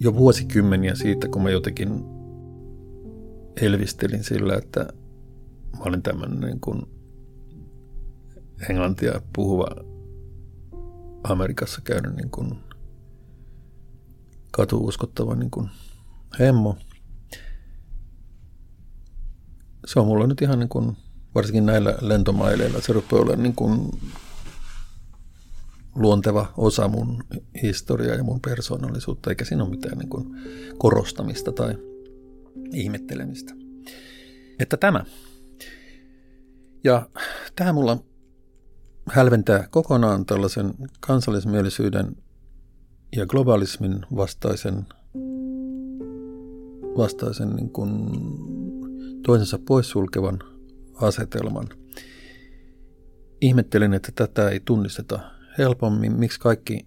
jo vuosikymmeniä siitä, kun mä jotenkin elvistelin sillä, että mä olin tämmöinen niin kuin englantia puhuva Amerikassa käynyt niin kuin katuuskottava niin kuin hemmo. Se on mulla nyt ihan niin kuin, varsinkin näillä lentomaileilla, se rupeaa olemaan niin kuin luonteva osa mun historiaa ja mun persoonallisuutta, eikä siinä ole mitään niin kuin korostamista tai ihmettelemistä. Että tämä. Ja tämä mulla hälventää kokonaan tällaisen kansallismielisyyden ja globalismin vastaisen, vastaisen niin kuin toisensa poissulkevan asetelman. Ihmettelen, että tätä ei tunnisteta helpommin, miksi kaikki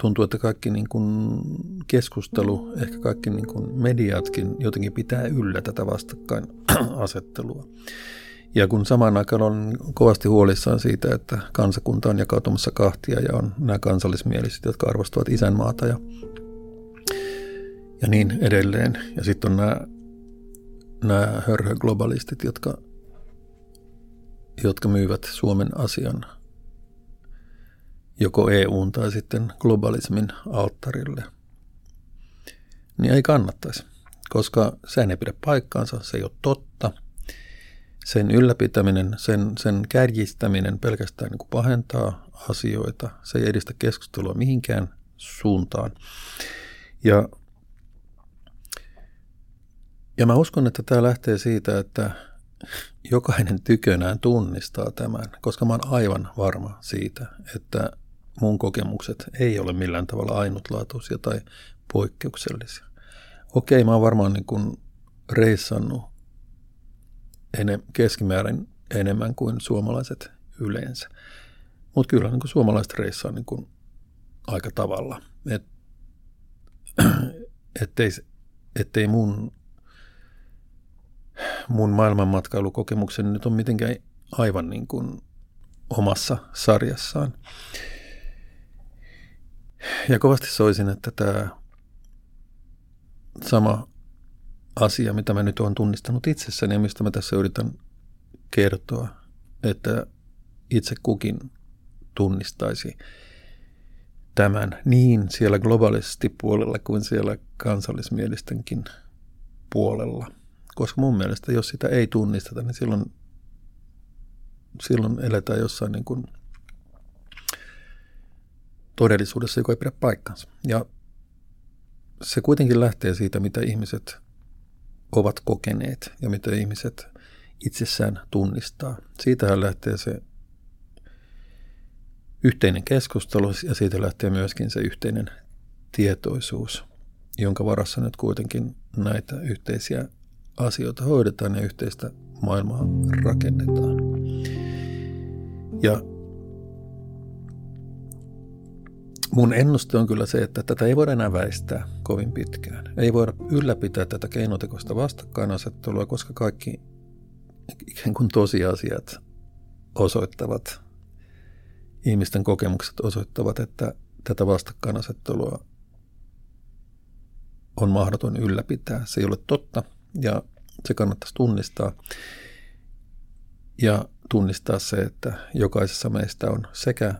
tuntuu, että kaikki niin kuin keskustelu, ehkä kaikki niin kuin mediatkin jotenkin pitää yllä tätä vastakkainasettelua. Ja kun samaan aikaan on kovasti huolissaan siitä, että kansakunta on jakautumassa kahtia ja on nämä kansallismieliset, jotka arvostavat isänmaata ja, ja niin edelleen. Ja sitten on nämä, nämä hörhöglobalistit, jotka, jotka myyvät Suomen asian joko EUn tai sitten globalismin alttarille. Niin ei kannattaisi, koska se ei pidä paikkaansa, se ei ole totta – sen ylläpitäminen, sen, sen kärjistäminen pelkästään niin kuin pahentaa asioita. Se ei edistä keskustelua mihinkään suuntaan. Ja, ja mä uskon, että tämä lähtee siitä, että jokainen tykönään tunnistaa tämän, koska mä oon aivan varma siitä, että mun kokemukset ei ole millään tavalla ainutlaatuisia tai poikkeuksellisia. Okei, mä oon varmaan niin kuin reissannut enem, keskimäärin enemmän kuin suomalaiset yleensä. Mutta kyllä niin kuin suomalaiset reissaa niin kuin aika tavalla. Et, ettei, ettei mun, mun maailmanmatkailukokemukseni nyt on mitenkään aivan niin kuin omassa sarjassaan. Ja kovasti soisin, että tämä sama asia, mitä mä nyt olen tunnistanut itsessäni ja mistä mä tässä yritän kertoa, että itse kukin tunnistaisi tämän niin siellä globaalisti puolella kuin siellä kansallismielistenkin puolella. Koska mun mielestä, jos sitä ei tunnisteta, niin silloin, silloin eletään jossain niin kuin todellisuudessa, joka ei pidä paikkansa. Ja se kuitenkin lähtee siitä, mitä ihmiset ovat kokeneet ja mitä ihmiset itsessään tunnistaa. Siitähän lähtee se yhteinen keskustelu ja siitä lähtee myöskin se yhteinen tietoisuus, jonka varassa nyt kuitenkin näitä yhteisiä asioita hoidetaan ja yhteistä maailmaa rakennetaan. Ja Mun ennuste on kyllä se, että tätä ei voida enää väistää kovin pitkään. Ei voida ylläpitää tätä keinotekoista vastakkainasettelua, koska kaikki ikään kuin tosiasiat osoittavat, ihmisten kokemukset osoittavat, että tätä vastakkainasettelua on mahdoton ylläpitää. Se ei ole totta ja se kannattaisi tunnistaa. Ja tunnistaa se, että jokaisessa meistä on sekä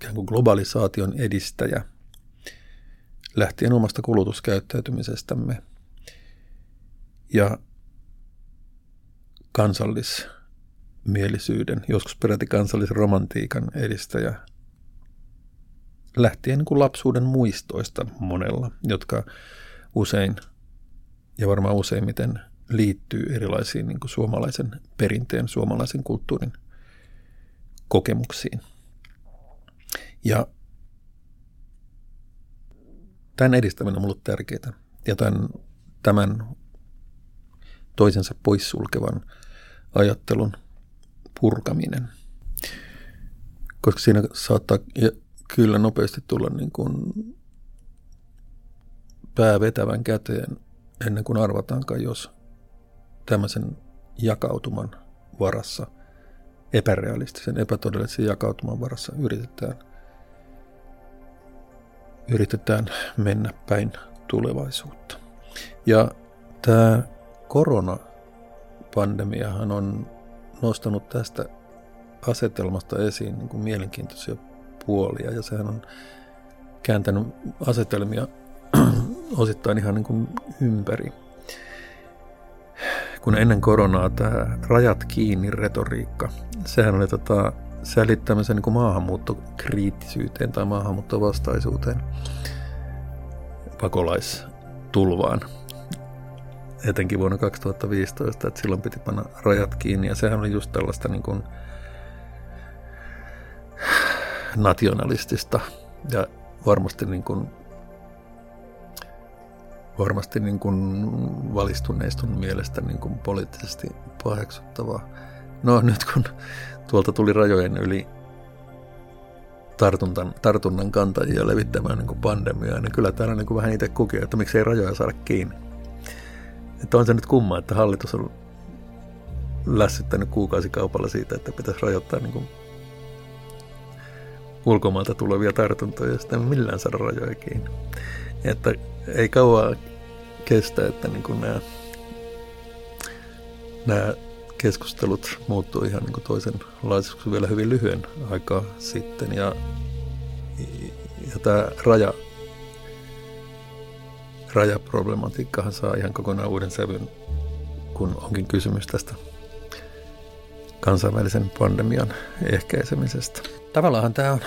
ikään kuin globalisaation edistäjä lähtien omasta kulutuskäyttäytymisestämme ja kansallismielisyyden, joskus peräti kansallisromantiikan edistäjä lähtien niin kuin lapsuuden muistoista monella, jotka usein ja varmaan useimmiten liittyy erilaisiin niin kuin suomalaisen perinteen, suomalaisen kulttuurin kokemuksiin. Ja tämän edistäminen on ollut tärkeää. Ja tämän, tämän toisensa poissulkevan ajattelun purkaminen. Koska siinä saattaa kyllä nopeasti tulla niin kuin pää vetävän käteen ennen kuin arvataankaan, jos tämmöisen jakautuman varassa, epärealistisen, epätodellisen jakautuman varassa yritetään, yritetään mennä päin tulevaisuutta. Ja tämä koronapandemiahan on nostanut tästä asetelmasta esiin niin kuin mielenkiintoisia puolia ja sehän on kääntänyt asetelmia osittain ihan niin kuin ympäri. Kun ennen koronaa tämä rajat kiinni retoriikka, sehän oli tota, sälittämisen niin kuin maahanmuuttokriittisyyteen tai maahanmuuttovastaisuuteen, pakolaistulvaan, etenkin vuonna 2015, että silloin piti panna rajat kiinni ja sehän oli just tällaista niin kuin nationalistista ja varmasti niin kuin varmasti niin kuin valistuneistun mielestä niin kuin poliittisesti paheksuttavaa. No nyt kun tuolta tuli rajojen yli tartunnan, tartunnan kantajia levittämään niin kuin pandemiaa, niin kyllä täällä niin kuin vähän itse kukin, että miksei rajoja saada kiinni. Että on se nyt kumma, että hallitus on lässyttänyt kuukausikaupalla siitä, että pitäisi rajoittaa niin kuin ulkomailta tulevia tartuntoja, ja sitten millään saada rajoja kiinni. Että ei kauaa kestä, että niin kuin nämä, nämä keskustelut muuttuu ihan niin kuin toisenlaisiksi vielä hyvin lyhyen aikaa sitten. Ja, ja tämä raja, rajaproblematiikkahan saa ihan kokonaan uuden sävyn, kun onkin kysymys tästä kansainvälisen pandemian ehkäisemisestä. Tavallaan tämä on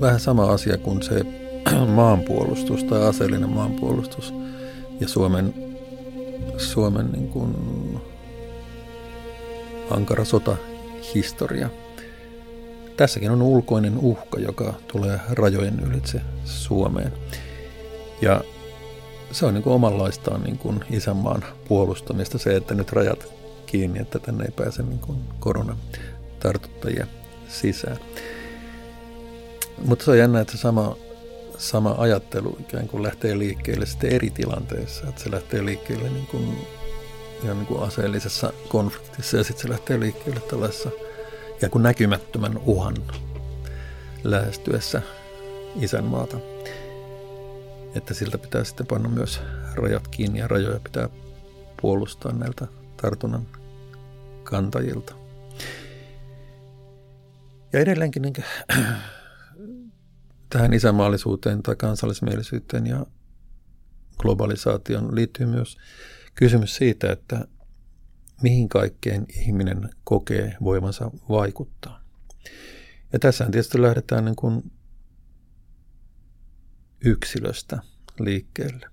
vähän sama asia kuin se maanpuolustus tai aseellinen maanpuolustus ja Suomen, Suomen niin kuin ankara sotahistoria. Tässäkin on ulkoinen uhka, joka tulee rajojen ylitse Suomeen. Ja se on niin kuin omanlaistaan niin kuin isänmaan puolustamista se, että nyt rajat kiinni, että tänne ei pääse niin kuin koronatartuttajia sisään. Mutta se on jännä, että sama, sama ajattelu ikään kuin lähtee liikkeelle sitten eri tilanteissa. Että se lähtee liikkeelle niin kuin, ihan niin kuin aseellisessa konfliktissa ja sitten se lähtee liikkeelle tällaisessa ikään kuin näkymättömän uhan lähestyessä isänmaata. Että siltä pitää sitten panna myös rajat kiinni ja rajoja pitää puolustaa näiltä tartunnan kantajilta. Ja edelleenkin niin tähän isämaallisuuteen tai kansallismielisyyteen ja globalisaation liittyy myös kysymys siitä, että mihin kaikkeen ihminen kokee voimansa vaikuttaa. Ja tässä tietysti lähdetään niin kuin yksilöstä liikkeelle.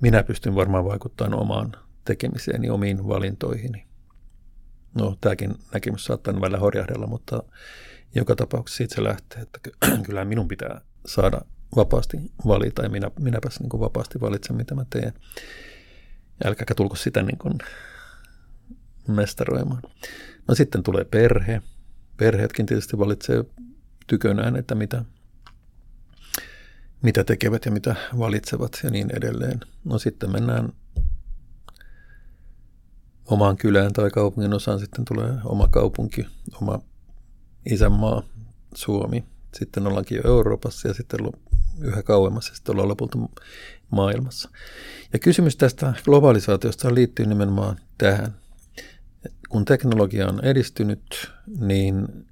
Minä pystyn varmaan vaikuttamaan omaan tekemiseeni, omiin valintoihini. No, tämäkin näkemys saattaa välillä horjahdella, mutta joka tapauksessa siitä se lähtee, että kyllä minun pitää saada vapaasti valita ja minä, minäpäs niin kuin vapaasti valitsen, mitä mä teen. Älkääkä tulko sitä niin kuin mestaroimaan. No sitten tulee perhe. Perheetkin tietysti valitsee tykönään, että mitä, mitä tekevät ja mitä valitsevat ja niin edelleen. No sitten mennään omaan kylään tai kaupungin osaan sitten tulee oma kaupunki, oma isänmaa, Suomi. Sitten ollaankin jo Euroopassa ja sitten yhä kauemmassa ja sitten ollaan lopulta maailmassa. Ja kysymys tästä globalisaatiosta liittyy nimenomaan tähän. Kun teknologia on edistynyt, niin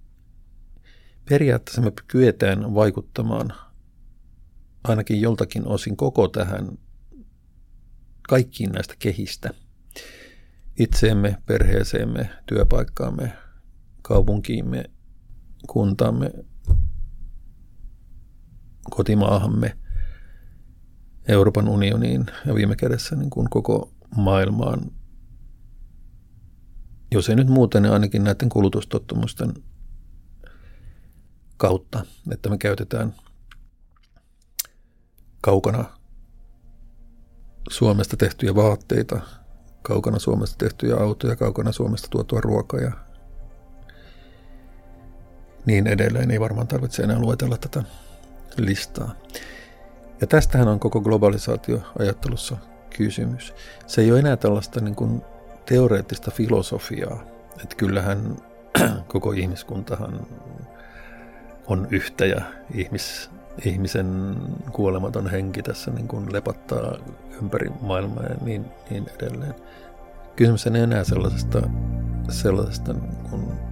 periaatteessa me kyetään vaikuttamaan ainakin joltakin osin koko tähän kaikkiin näistä kehistä – itseemme, perheeseemme, työpaikkaamme, kaupunkiimme, kuntaamme, kotimaahamme, Euroopan unioniin ja viime kädessä niin kuin koko maailmaan. Jos ei nyt muuten, niin ainakin näiden kulutustottumusten kautta, että me käytetään kaukana Suomesta tehtyjä vaatteita, kaukana Suomesta tehtyjä autoja, kaukana Suomesta tuotua ruokaa ja niin edelleen. Ei varmaan tarvitse enää luetella tätä listaa. Ja tästähän on koko globalisaatioajattelussa kysymys. Se ei ole enää tällaista niin kuin teoreettista filosofiaa, että kyllähän koko ihmiskuntahan on yhtä ja ihmis, ihmisen kuolematon henki tässä niin kuin lepattaa ympäri maailmaa ja niin, niin edelleen. Kysymys ei enää sellaisesta, sellaisesta niin kuin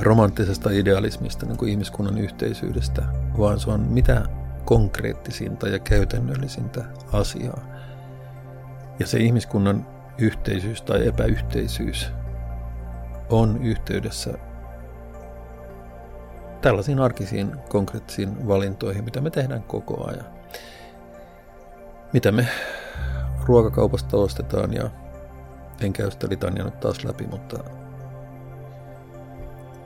romanttisesta idealismista, niin kuin ihmiskunnan yhteisyydestä, vaan se on mitä konkreettisinta ja käytännöllisintä asiaa. Ja se ihmiskunnan yhteisyys tai epäyhteisyys on yhteydessä tällaisiin arkisiin konkreettisiin valintoihin, mitä me tehdään koko ajan. Mitä me ruokakaupasta ostetaan ja en käy sitä litania nyt taas läpi, mutta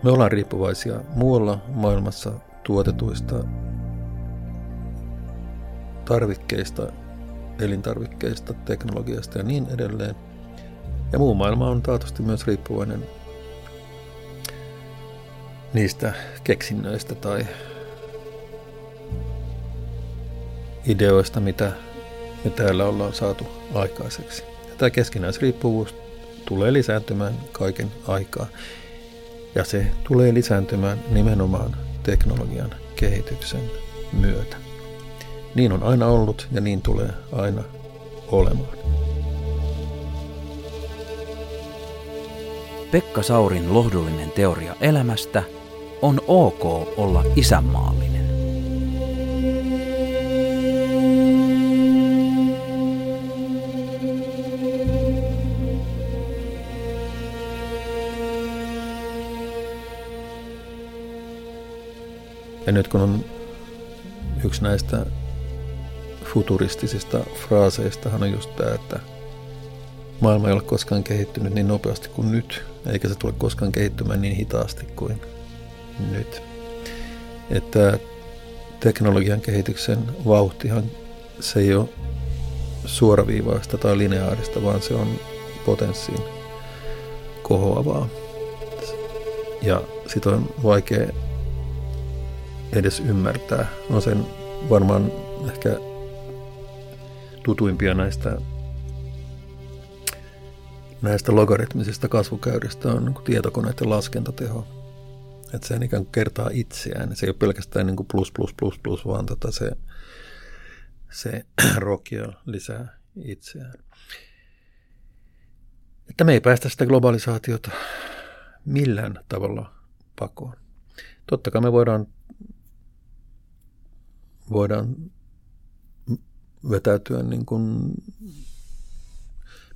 me ollaan riippuvaisia muualla maailmassa tuotetuista tarvikkeista, elintarvikkeista, teknologiasta ja niin edelleen. Ja muu maailma on taatusti myös riippuvainen niistä keksinnöistä tai ideoista, mitä me täällä ollaan saatu aikaiseksi. Tämä keskinäisriippuvuus tulee lisääntymään kaiken aikaa. Ja se tulee lisääntymään nimenomaan teknologian kehityksen myötä. Niin on aina ollut ja niin tulee aina olemaan. Pekka Saurin lohdullinen teoria elämästä on ok olla isänmaallinen. Ja nyt kun on yksi näistä futuristisista fraaseistahan on just tämä, että maailma ei ole koskaan kehittynyt niin nopeasti kuin nyt, eikä se tule koskaan kehittymään niin hitaasti kuin nyt. Että teknologian kehityksen vauhtihan se ei ole suoraviivaista tai lineaarista, vaan se on potenssiin kohoavaa. Ja sitä on vaikea edes ymmärtää. On sen varmaan ehkä tutuimpia näistä, näistä logaritmisista kasvukäyristä on niin tietokoneiden laskentateho. Että se ikään kuin kertaa itseään. Se ei ole pelkästään niin kuin plus, plus, plus, plus, vaan tota se, se rokia lisää itseään. Että me ei päästä sitä globalisaatiota millään tavalla pakoon. Totta kai me voidaan, voidaan vetäytyä niin kuin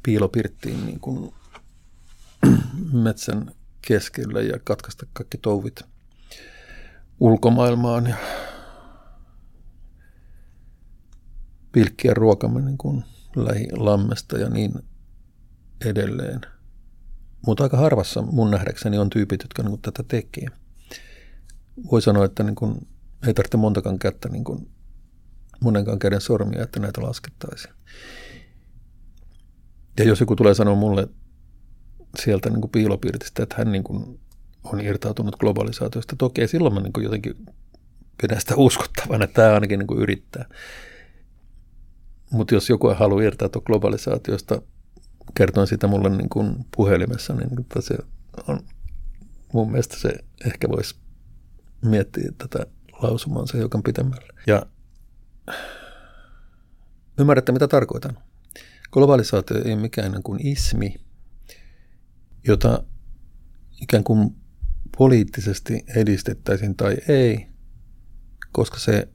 piilopirttiin niin kuin metsän keskelle ja katkaista kaikki touvit ulkomaailmaan ja pilkkiä ruokamme niin kuin lähilammesta ja niin edelleen. Mutta aika harvassa mun nähdäkseni on tyypit, jotka niin kuin tätä tekee. Voi sanoa, että niin kuin, ei tarvitse montakaan kättä niin kuin monenkaan käden sormia, että näitä laskettaisiin. Ja jos joku tulee sanoa mulle sieltä niin kuin piilopirtistä, että hän niin kuin on irtautunut globalisaatiosta, toki silloin mä niin kuin jotenkin pidän sitä uskottavan, että tämä ainakin niin kuin yrittää. Mutta jos joku ei halua irtautua globalisaatiosta, kertoin sitä mulle niin kuin puhelimessa, niin että se on, mun mielestä se ehkä voisi miettiä tätä lausumaansa hiukan pitemmälle. Ja Ymmärrätte, mitä tarkoitan. Globalisaatio ei ole mikään kuin ismi, jota ikään kuin poliittisesti edistettäisiin tai ei, koska se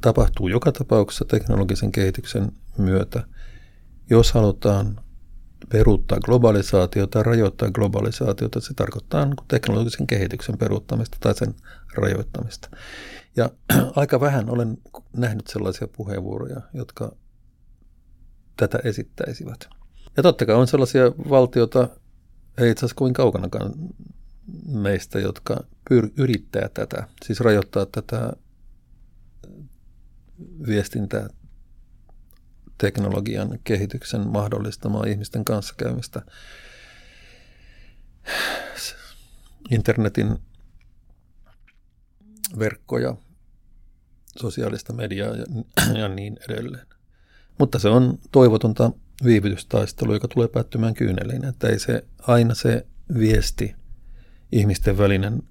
tapahtuu joka tapauksessa teknologisen kehityksen myötä. Jos halutaan peruuttaa globalisaatiota, rajoittaa globalisaatiota, se tarkoittaa niin teknologisen kehityksen peruuttamista tai sen rajoittamista. Ja aika vähän olen nähnyt sellaisia puheenvuoroja, jotka tätä esittäisivät. Ja totta kai on sellaisia valtioita, ei itse asiassa kuin kaukanakaan meistä, jotka pyr- yrittää tätä, siis rajoittaa tätä viestintää teknologian kehityksen mahdollistamaa ihmisten kanssakäymistä. Internetin verkkoja, sosiaalista mediaa ja, ja niin edelleen. Mutta se on toivotonta viivytystaistelua, joka tulee päättymään kyyneliin. Että ei se aina se viesti, ihmisten välinen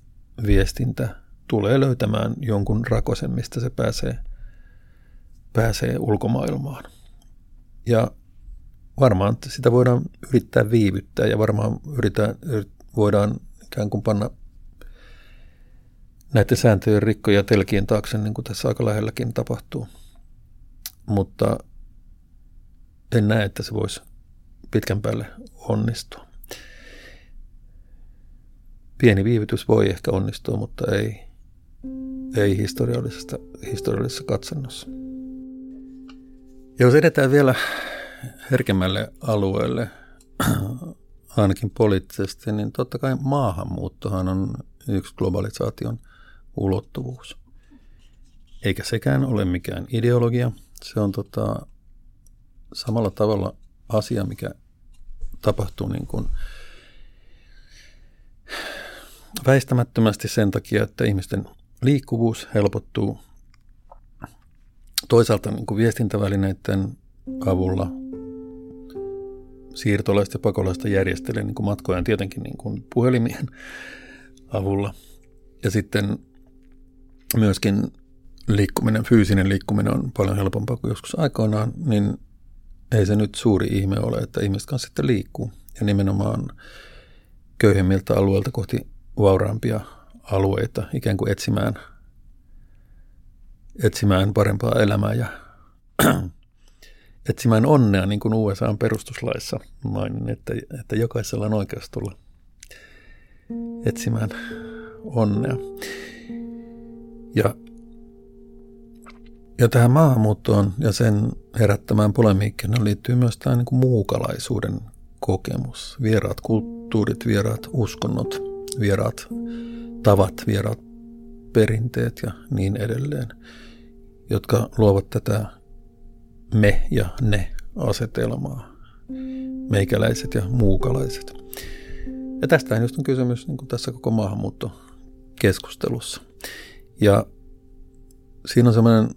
viestintä tulee löytämään jonkun rakosen, mistä se pääsee, pääsee ulkomaailmaan. Ja varmaan sitä voidaan yrittää viivyttää ja varmaan yritetään, voidaan ikään kuin panna näiden sääntöjen rikkoja telkien taakse, niin kuin tässä aika lähelläkin tapahtuu. Mutta en näe, että se voisi pitkän päälle onnistua. Pieni viivytys voi ehkä onnistua, mutta ei, ei historiallisesta, historiallisessa katsannossa. Jos edetään vielä herkemmälle alueelle, ainakin poliittisesti, niin totta kai maahanmuuttohan on yksi globalisaation ulottuvuus. Eikä sekään ole mikään ideologia. Se on tota, samalla tavalla asia, mikä tapahtuu niin kuin väistämättömästi sen takia, että ihmisten liikkuvuus helpottuu. Toisaalta niin kuin viestintävälineiden avulla siirtolaista ja pakolaista järjestelee niin kuin matkojen tietenkin niin kuin puhelimien avulla. Ja sitten myöskin liikkuminen, fyysinen liikkuminen on paljon helpompaa kuin joskus aikoinaan, niin ei se nyt suuri ihme ole, että ihmiset kanssa sitten liikkuu. Ja nimenomaan köyhemmiltä alueilta kohti vauraampia alueita ikään kuin etsimään, etsimään parempaa elämää ja etsimään onnea, niin kuin USA perustuslaissa mainin, että, että jokaisella on oikeus tulla etsimään onnea. Ja, ja tähän maahanmuuttoon ja sen herättämään polemiikkiin liittyy myös tämä niin kuin muukalaisuuden kokemus. Vieraat kulttuurit, vieraat uskonnot, vieraat tavat, vieraat perinteet ja niin edelleen, jotka luovat tätä me ja ne asetelmaa. Meikäläiset ja muukalaiset. Ja tästä just on kysymys niin kuin tässä koko maahanmuuttokeskustelussa. Ja siinä on semmoinen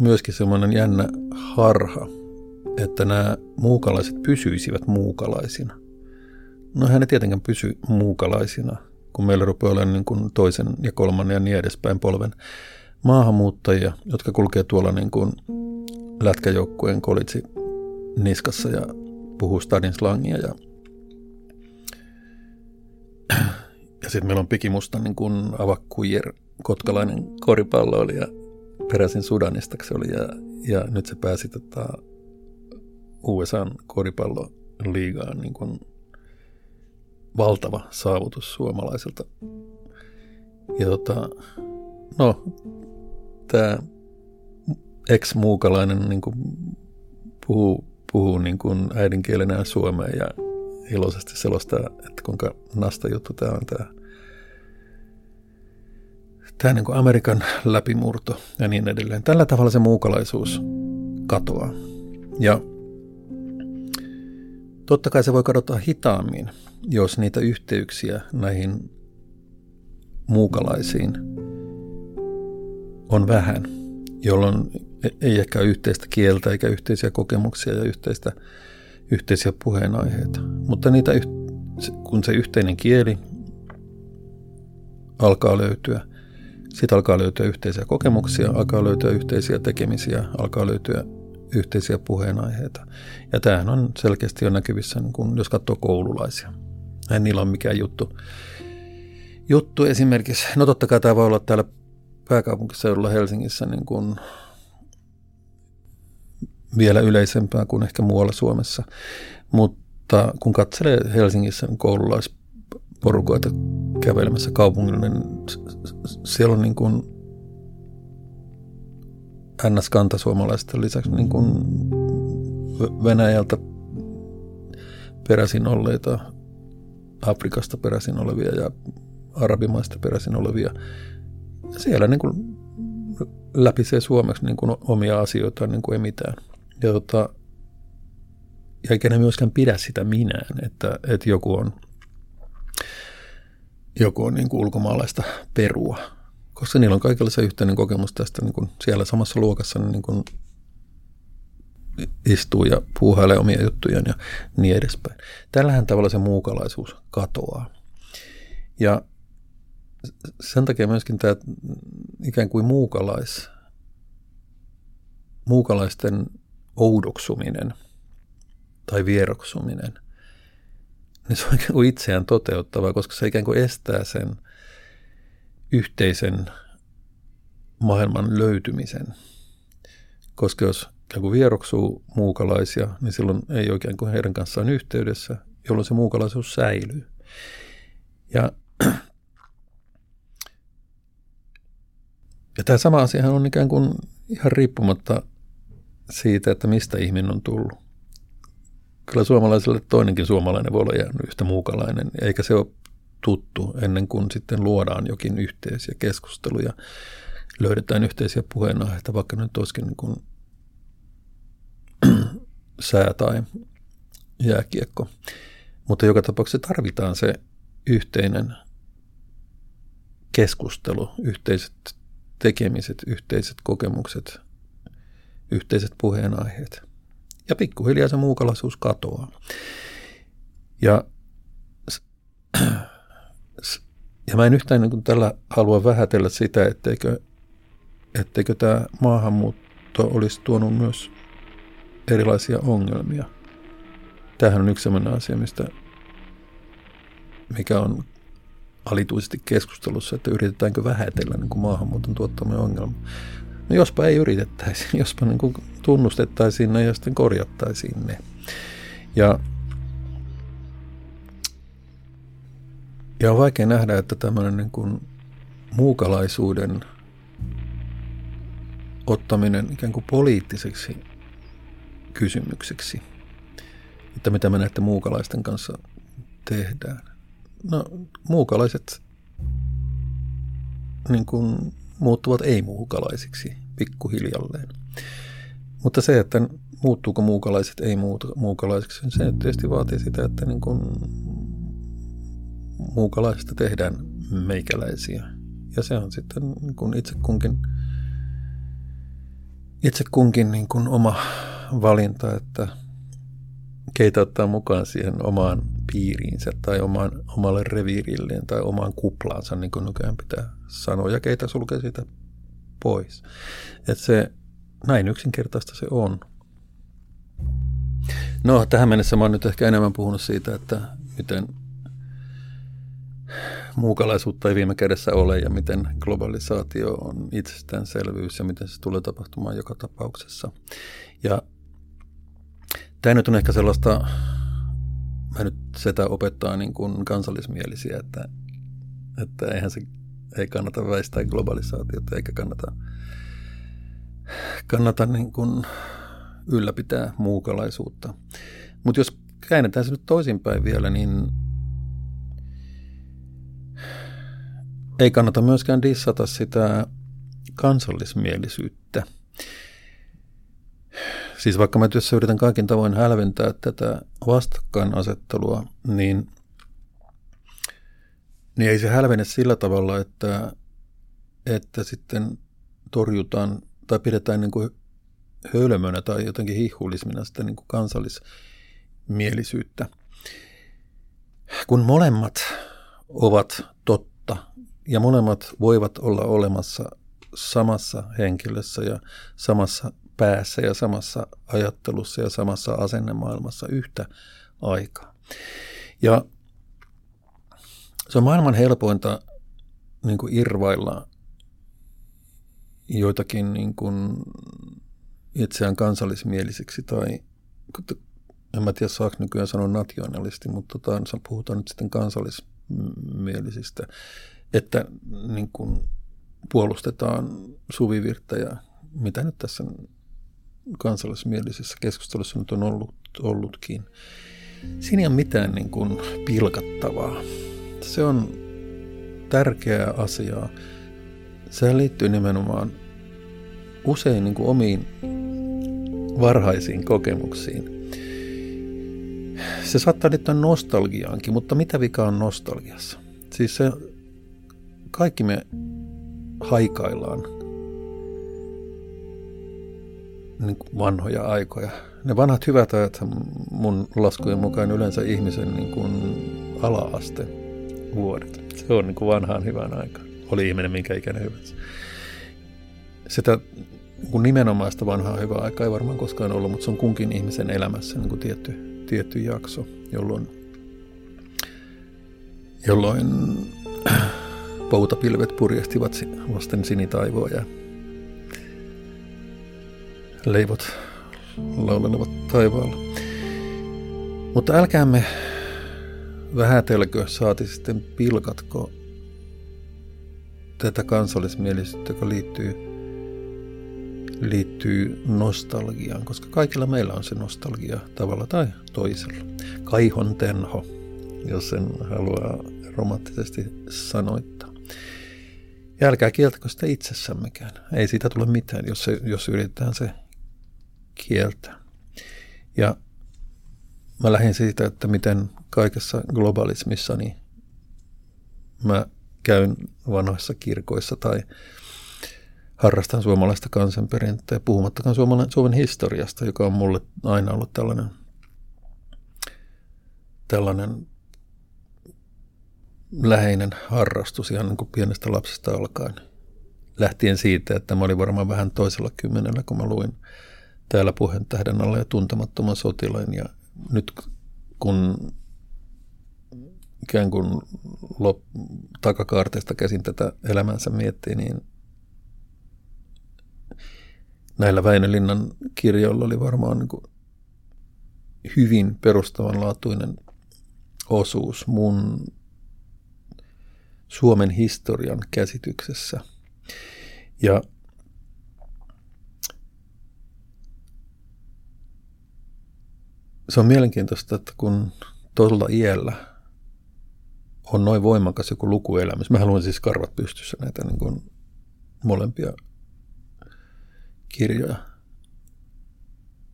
myöskin semmoinen jännä harha, että nämä muukalaiset pysyisivät muukalaisina. No hän ei tietenkään pysy muukalaisina, kun meillä rupeaa olemaan niin kuin toisen ja kolmannen ja niin edespäin polven maahanmuuttajia, jotka kulkee tuolla niin kuin lätkäjoukkueen kolitsi niskassa ja puhuu stadin slangia ja ja sitten meillä on pikimusta niin kuin avakkujer, kotkalainen koripalloilija peräisin Sudanista se oli ja, ja nyt se pääsi tota, USAn koripalloliigaan niin kuin valtava saavutus suomalaisilta. Ja tota, no, tämä ex-muukalainen niin kuin puhuu, puhuu niin kuin äidinkielenään suomea ja iloisesti selostaa, että kuinka nasta juttu tämä on tämä, tämä niin kuin Amerikan läpimurto ja niin edelleen. Tällä tavalla se muukalaisuus katoaa. Ja totta kai se voi kadota hitaammin, jos niitä yhteyksiä näihin muukalaisiin on vähän, jolloin ei ehkä ole yhteistä kieltä eikä yhteisiä kokemuksia ja yhteistä yhteisiä puheenaiheita. Mutta niitä, kun se yhteinen kieli alkaa löytyä, sitten alkaa löytyä yhteisiä kokemuksia, alkaa löytyä yhteisiä tekemisiä, alkaa löytyä yhteisiä puheenaiheita. Ja tämähän on selkeästi jo näkyvissä, niin kun, jos katsoo koululaisia. Ei niillä ole mikään juttu. Juttu esimerkiksi, no totta kai tämä voi olla täällä pääkaupunkiseudulla Helsingissä niin kuin vielä yleisempää kuin ehkä muualla Suomessa. Mutta kun katselee Helsingissä koululaisporukoita kävelemässä kaupungilla, niin siellä on niin kuin ns. kantasuomalaisten lisäksi niin kuin Venäjältä peräisin olleita, Afrikasta peräisin olevia ja arabimaista peräisin olevia. Siellä niin kuin läpisee suomeksi niin kuin omia asioita niin kuin ei mitään. Ja tota, eikä ne myöskään pidä sitä minään, että, että joku on joku on niin kuin ulkomaalaista perua, koska niillä on kaikilla se yhteinen kokemus tästä niin kuin siellä samassa luokassa niin kuin istuu ja puuhailee omia juttujaan ja niin edespäin. Tällähän tavalla se muukalaisuus katoaa. Ja sen takia myöskin tämä ikään kuin muukalais, muukalaisten oudoksuminen tai vieroksuminen, niin se on ikään kuin itseään toteuttavaa, koska se ikään kuin estää sen yhteisen maailman löytymisen. Koska jos kuin vieroksuu muukalaisia, niin silloin ei oikein kuin heidän kanssaan yhteydessä, jolloin se muukalaisuus säilyy. Ja, ja tämä sama asiahan on ikään kuin ihan riippumatta siitä, että mistä ihminen on tullut. Kyllä suomalaiselle toinenkin suomalainen voi olla jäänyt yhtä muukalainen, eikä se ole tuttu ennen kuin sitten luodaan jokin yhteisiä keskusteluja, löydetään yhteisiä puheenaiheita, vaikka nyt olisikin niin kuin sää tai jääkiekko. Mutta joka tapauksessa tarvitaan se yhteinen keskustelu, yhteiset tekemiset, yhteiset kokemukset, yhteiset puheenaiheet. Ja pikkuhiljaa se muukalaisuus katoaa. Ja, ja mä en yhtään niin tällä halua vähätellä sitä, etteikö, etteikö tämä maahanmuutto olisi tuonut myös erilaisia ongelmia. Tämähän on yksi sellainen asia, mistä, mikä on alituisesti keskustelussa, että yritetäänkö vähätellä niin kuin maahanmuuton tuottamia ongelmia. No jospa ei yritettäisi, jospa niin kuin tunnustettaisiin ne ja sitten korjattaisiin ne. Ja, ja on vaikea nähdä, että tämmöinen niin kuin muukalaisuuden ottaminen ikään kuin poliittiseksi kysymykseksi, että mitä me näiden muukalaisten kanssa tehdään. No, muukalaiset niin kuin muuttuvat ei-muukalaisiksi pikkuhiljalleen. Mutta se, että muuttuuko muukalaiset ei-muukalaisiksi, se tietysti vaatii sitä, että niin kuin muukalaisista tehdään meikäläisiä. Ja se on sitten niin kuin itse kunkin, itse kunkin niin kuin oma valinta, että keitä ottaa mukaan siihen omaan piiriinsä tai omaan, omalle reviirilleen tai omaan kuplaansa, niin kuin nykyään pitää sanoa, ja keitä sulkee siitä pois. Että se, näin yksinkertaista se on. No, tähän mennessä mä oon nyt ehkä enemmän puhunut siitä, että miten muukalaisuutta ei viime kädessä ole ja miten globalisaatio on itsestäänselvyys ja miten se tulee tapahtumaan joka tapauksessa. Ja Tämä nyt on ehkä sellaista, mä nyt sitä opettaa niin kuin kansallismielisiä, että, että eihän se ei kannata väistää globalisaatiota eikä kannata, kannata niin kuin ylläpitää muukalaisuutta. Mutta jos käännetään se nyt toisinpäin vielä, niin ei kannata myöskään dissata sitä kansallismielisyyttä – Siis vaikka mä työssä yritän kaikin tavoin hälventää tätä vastakkainasettelua, niin, niin ei se hälvene sillä tavalla, että, että sitten torjutaan tai pidetään niin kuin hölmönä tai jotenkin hihulismina sitä niin kuin kansallismielisyyttä. Kun molemmat ovat totta ja molemmat voivat olla olemassa samassa henkilössä ja samassa päässä ja samassa ajattelussa ja samassa asennemaailmassa yhtä aikaa. Ja se on maailman helpointa niin kuin irvailla joitakin niin kuin itseään kansallismielisiksi tai en mä tiedä saako nykyään sanoa nationalisti, mutta tota, puhutaan nyt sitten kansallismielisistä, että niin kuin puolustetaan suvivirttä ja mitä nyt tässä kansallismielisessä keskustelussa nyt on ollut, ollutkin. Siinä ei ole mitään niin kuin pilkattavaa. Se on tärkeää asiaa. Se liittyy nimenomaan usein niin kuin omiin varhaisiin kokemuksiin. Se saattaa liittyä nostalgiaankin, mutta mitä vika on nostalgiassa? Siis se, kaikki me haikaillaan niin vanhoja aikoja. Ne vanhat hyvät ajat mun laskujen mukaan yleensä ihmisen niin kuin ala-aste vuodet. Se on niin kuin vanhaan hyvään aikaan. Oli ihminen minkä ikäinen hyvänsä. Sitä niin nimenomaista vanhaa hyvää aikaa ei varmaan koskaan ollut, mutta se on kunkin ihmisen elämässä niin kuin tietty, tietty jakso, jolloin, jolloin poutapilvet purjehtivat vasten sinitaivoa ja leivot laulelevat taivaalla. Mutta älkäämme vähätelkö saati sitten pilkatko tätä kansallismielisyyttä, joka liittyy, liittyy nostalgiaan, koska kaikilla meillä on se nostalgia tavalla tai toisella. Kaihon tenho, jos sen haluaa romanttisesti sanoittaa. Ja älkää kieltäkö sitä itsessämmekään. Ei siitä tule mitään, jos, se, jos yritetään se kieltää. Ja mä lähdin siitä, että miten kaikessa globalismissa niin mä käyn vanhoissa kirkoissa tai harrastan suomalaista kansanperintää, puhumattakaan Suomen, Suomen historiasta, joka on mulle aina ollut tällainen, tällainen läheinen harrastus ihan niin kuin pienestä lapsesta alkaen. Lähtien siitä, että mä olin varmaan vähän toisella kymmenellä, kun mä luin täällä puheen tähden alla ja tuntemattoman sotilain. Ja nyt kun ikään kuin lop, takakaarteesta käsin tätä elämänsä miettii, niin näillä Väinölinnan kirjoilla oli varmaan niin kuin hyvin perustavanlaatuinen osuus mun Suomen historian käsityksessä. Ja se on mielenkiintoista, että kun tuolla iällä on noin voimakas joku lukuelämys. Mä haluan siis karvat pystyssä näitä niin kuin molempia kirjoja.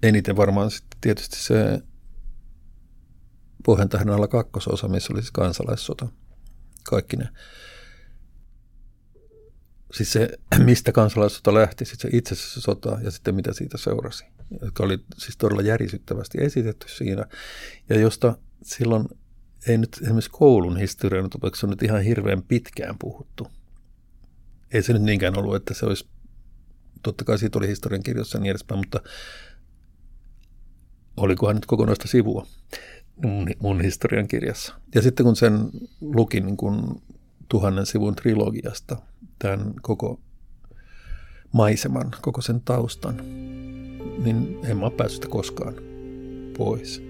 Eniten varmaan sitten tietysti se Pohjantähden alla kakkososa, missä oli siis kansalaissota. Kaikki ne. Siis se, mistä kansalaissota lähti, sitten se itse sota ja sitten mitä siitä seurasi. Joka oli siis todella järisyttävästi esitetty siinä. Ja josta silloin ei nyt esimerkiksi koulun historian opetuksessa nyt ihan hirveän pitkään puhuttu. Ei se nyt niinkään ollut, että se olisi, totta kai siitä oli historian kirjoissa ja niin edespäin, mutta olikohan nyt kokonaista sivua mun, mun historian kirjassa. Ja sitten kun sen lukin niin kuin tuhannen sivun trilogiasta, tämän koko maiseman, koko sen taustan, niin en mä päässyt koskaan pois.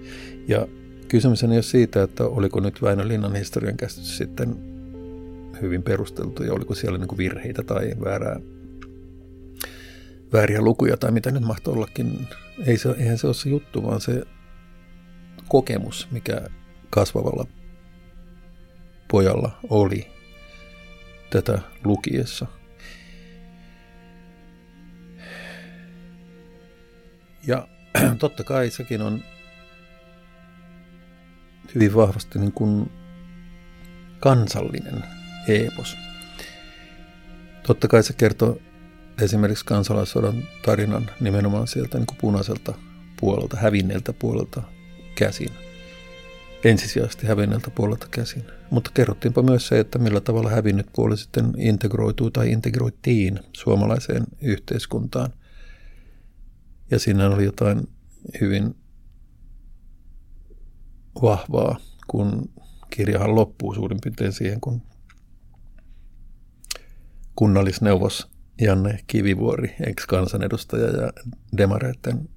Ja Kysymys ole siitä, että oliko nyt Väinö Linnan historian käsitys sitten hyvin perusteltu ja oliko siellä niin virheitä tai väärää, vääriä lukuja tai mitä nyt mahtoi ollakin. Ei se, eihän se ole se juttu, vaan se kokemus, mikä kasvavalla pojalla oli tätä lukiessa. Ja totta kai sekin on hyvin vahvasti niin kuin kansallinen eepos. Totta kai se kertoo esimerkiksi kansalaissodan tarinan nimenomaan sieltä niin kuin punaiselta puolelta, hävinneeltä puolelta käsin. Ensisijaisesti hävinneeltä puolelta käsin. Mutta kerrottiinpa myös se, että millä tavalla hävinnyt puoli sitten integroituu tai integroitiin suomalaiseen yhteiskuntaan. Ja siinä oli jotain hyvin vahvaa, kun kirjahan loppuu suurin piirtein siihen, kun kunnallisneuvos Janne Kivivuori, ex-kansanedustaja ja demareiden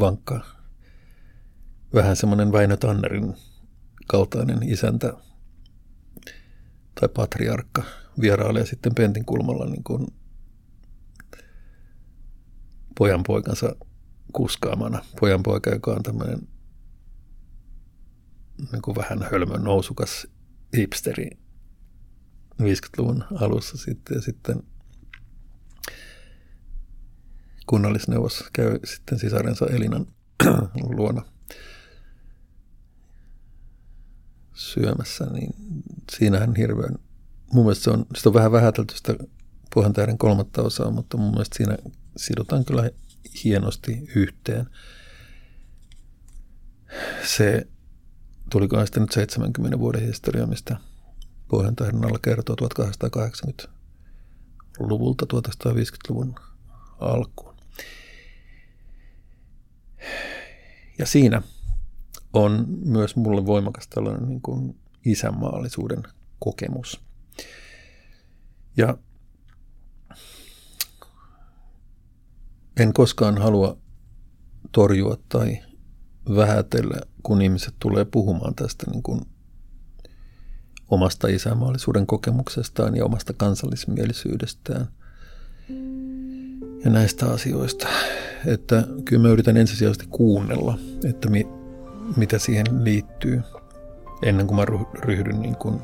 vankka, vähän semmoinen Väinö Tannerin kaltainen isäntä tai patriarkka vierailee sitten Pentin kulmalla niin kuin pojan poikansa kuskaamana. Pojan poika, joka on tämmöinen niin kuin vähän hölmön nousukas hipsteri 50-luvun alussa sitten ja sitten kunnallisneuvos käy sitten sisarensa Elinan luona syömässä, niin siinähän hirveän, mun mielestä se on, sitä on vähän vähätelty sitä Pohjantähden kolmatta osaa, mutta mun mielestä siinä sidotaan kyllä hienosti yhteen. Se, tulikohan sitten nyt 70 vuoden historia, mistä Pohjantähden alla kertoo 1880-luvulta 1950-luvun alkuun. Ja siinä on myös mulle voimakas tällainen niin kuin isänmaallisuuden kokemus. Ja en koskaan halua torjua tai vähätellä, kun ihmiset tulee puhumaan tästä niin kuin omasta isänmaallisuuden kokemuksestaan ja omasta kansallismielisyydestään ja näistä asioista. Että kyllä mä yritän ensisijaisesti kuunnella, että mi, mitä siihen liittyy, ennen kuin mä ryhdyn niin kuin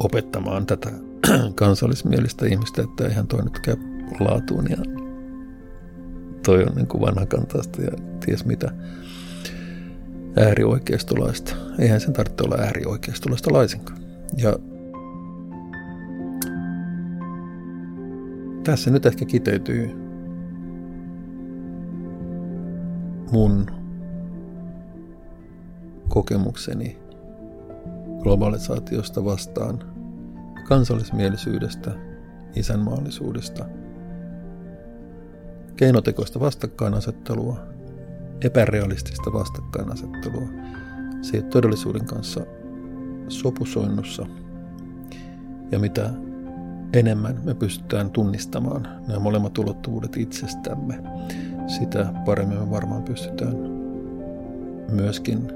opettamaan tätä kansallismielistä ihmistä, että eihän toi nyt käy laatuun ja toi on niin vanhakantaista ja ties mitä äärioikeistolaista. Eihän sen tarvitse olla äärioikeistolaista laisinkaan. Ja tässä nyt ehkä kiteytyy mun kokemukseni globalisaatiosta vastaan, kansallismielisyydestä, isänmaallisuudesta, keinotekoista vastakkainasettelua, epärealistista vastakkainasettelua, se ei todellisuuden kanssa sopusoinnussa. Ja mitä enemmän me pystytään tunnistamaan nämä molemmat ulottuvuudet itsestämme, sitä paremmin me varmaan pystytään myöskin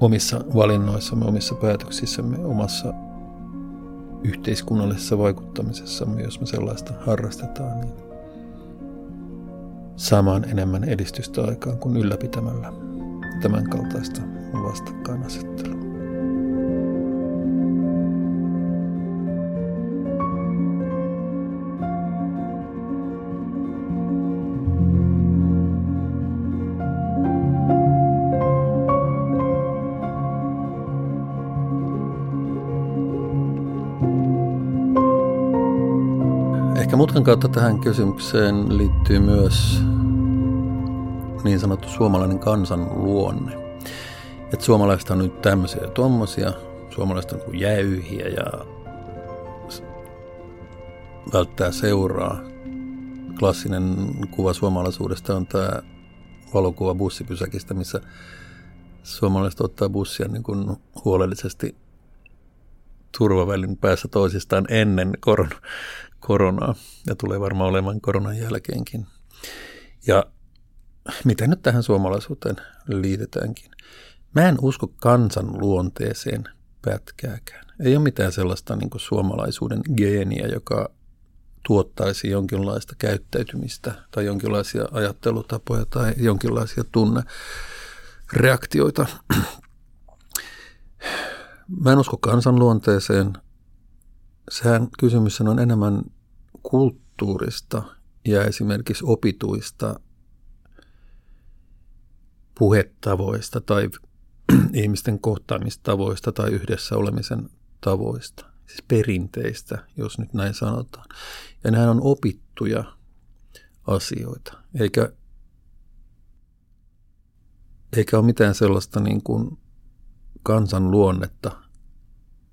omissa valinnoissamme, omissa päätöksissämme, omassa yhteiskunnallisessa vaikuttamisessamme, jos me sellaista harrastetaan, niin saamaan enemmän edistystä aikaan kuin ylläpitämällä tämän kaltaista vastakkainasettelua. Mutkan kautta tähän kysymykseen liittyy myös niin sanottu suomalainen kansan luonne. Että suomalaiset on nyt tämmöisiä ja tommosia, suomalaiset on kuin jäyhiä ja välttää seuraa. Klassinen kuva suomalaisuudesta on tämä valokuva bussipysäkistä, missä suomalaiset ottaa bussia niin kuin huolellisesti turvavälin päässä toisistaan ennen koron, koronaa ja tulee varmaan olemaan koronan jälkeenkin. Ja mitä nyt tähän suomalaisuuteen liitetäänkin? Mä en usko kansan luonteeseen pätkääkään. Ei ole mitään sellaista niin suomalaisuuden geeniä, joka tuottaisi jonkinlaista käyttäytymistä tai jonkinlaisia ajattelutapoja tai jonkinlaisia tunnereaktioita. Mä en usko kansan luonteeseen. Sehän kysymys on enemmän kulttuurista ja esimerkiksi opituista puhetavoista tai ihmisten kohtaamistavoista tai yhdessä olemisen tavoista, siis perinteistä, jos nyt näin sanotaan. Ja nämä on opittuja asioita, eikä, eikä ole mitään sellaista niin kuin kansan luonnetta,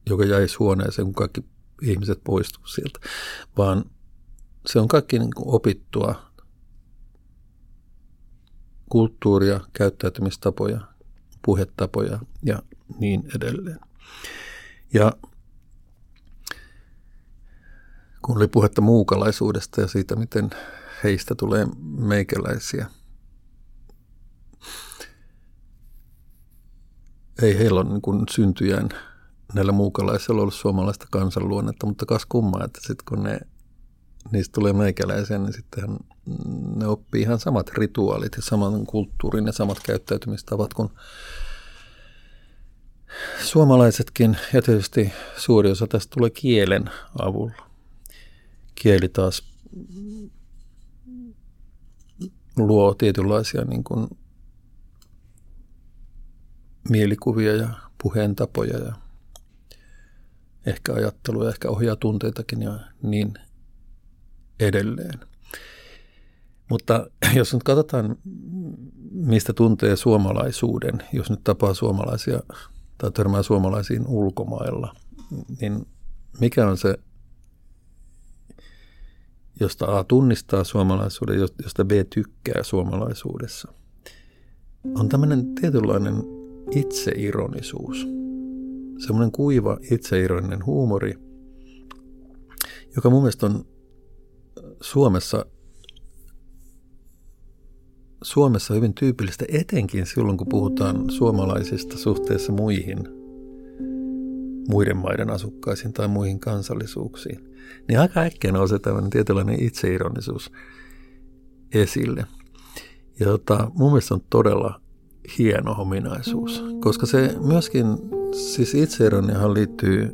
joka jäisi huoneeseen, kun kaikki ihmiset poistuu sieltä, vaan se on kaikki niin kuin opittua kulttuuria, käyttäytymistapoja, puhetapoja ja niin edelleen. Ja kun oli puhetta muukalaisuudesta ja siitä, miten heistä tulee meikäläisiä, ei heillä ole niin syntyjään näillä muukalaisilla ollut suomalaista kansanluonnetta, mutta kas kummaa, että sitten kun ne, niistä tulee meikäläisiä, niin sitten ne oppii ihan samat rituaalit ja saman kulttuurin ja samat käyttäytymistavat kuin suomalaisetkin. Ja tietysti suuri osa tästä tulee kielen avulla. Kieli taas luo tietynlaisia niin kuin mielikuvia ja puheentapoja ja ehkä ajattelua, ehkä ohjaa tunteitakin ja niin edelleen. Mutta jos nyt katsotaan, mistä tuntee suomalaisuuden, jos nyt tapaa suomalaisia tai törmää suomalaisiin ulkomailla, niin mikä on se, josta A tunnistaa suomalaisuuden, josta B tykkää suomalaisuudessa, on tämmöinen tietynlainen itseironisuus. Semmoinen kuiva itseironinen huumori, joka mun mielestä on Suomessa Suomessa hyvin tyypillistä, etenkin silloin kun puhutaan suomalaisista suhteessa muihin, muiden maiden asukkaisiin tai muihin kansallisuuksiin, niin aika äkkiä nousee tämmöinen tietynlainen itseironisuus esille. Ja tota, mun mielestä on todella hieno ominaisuus, koska se myöskin, siis itseironiahan liittyy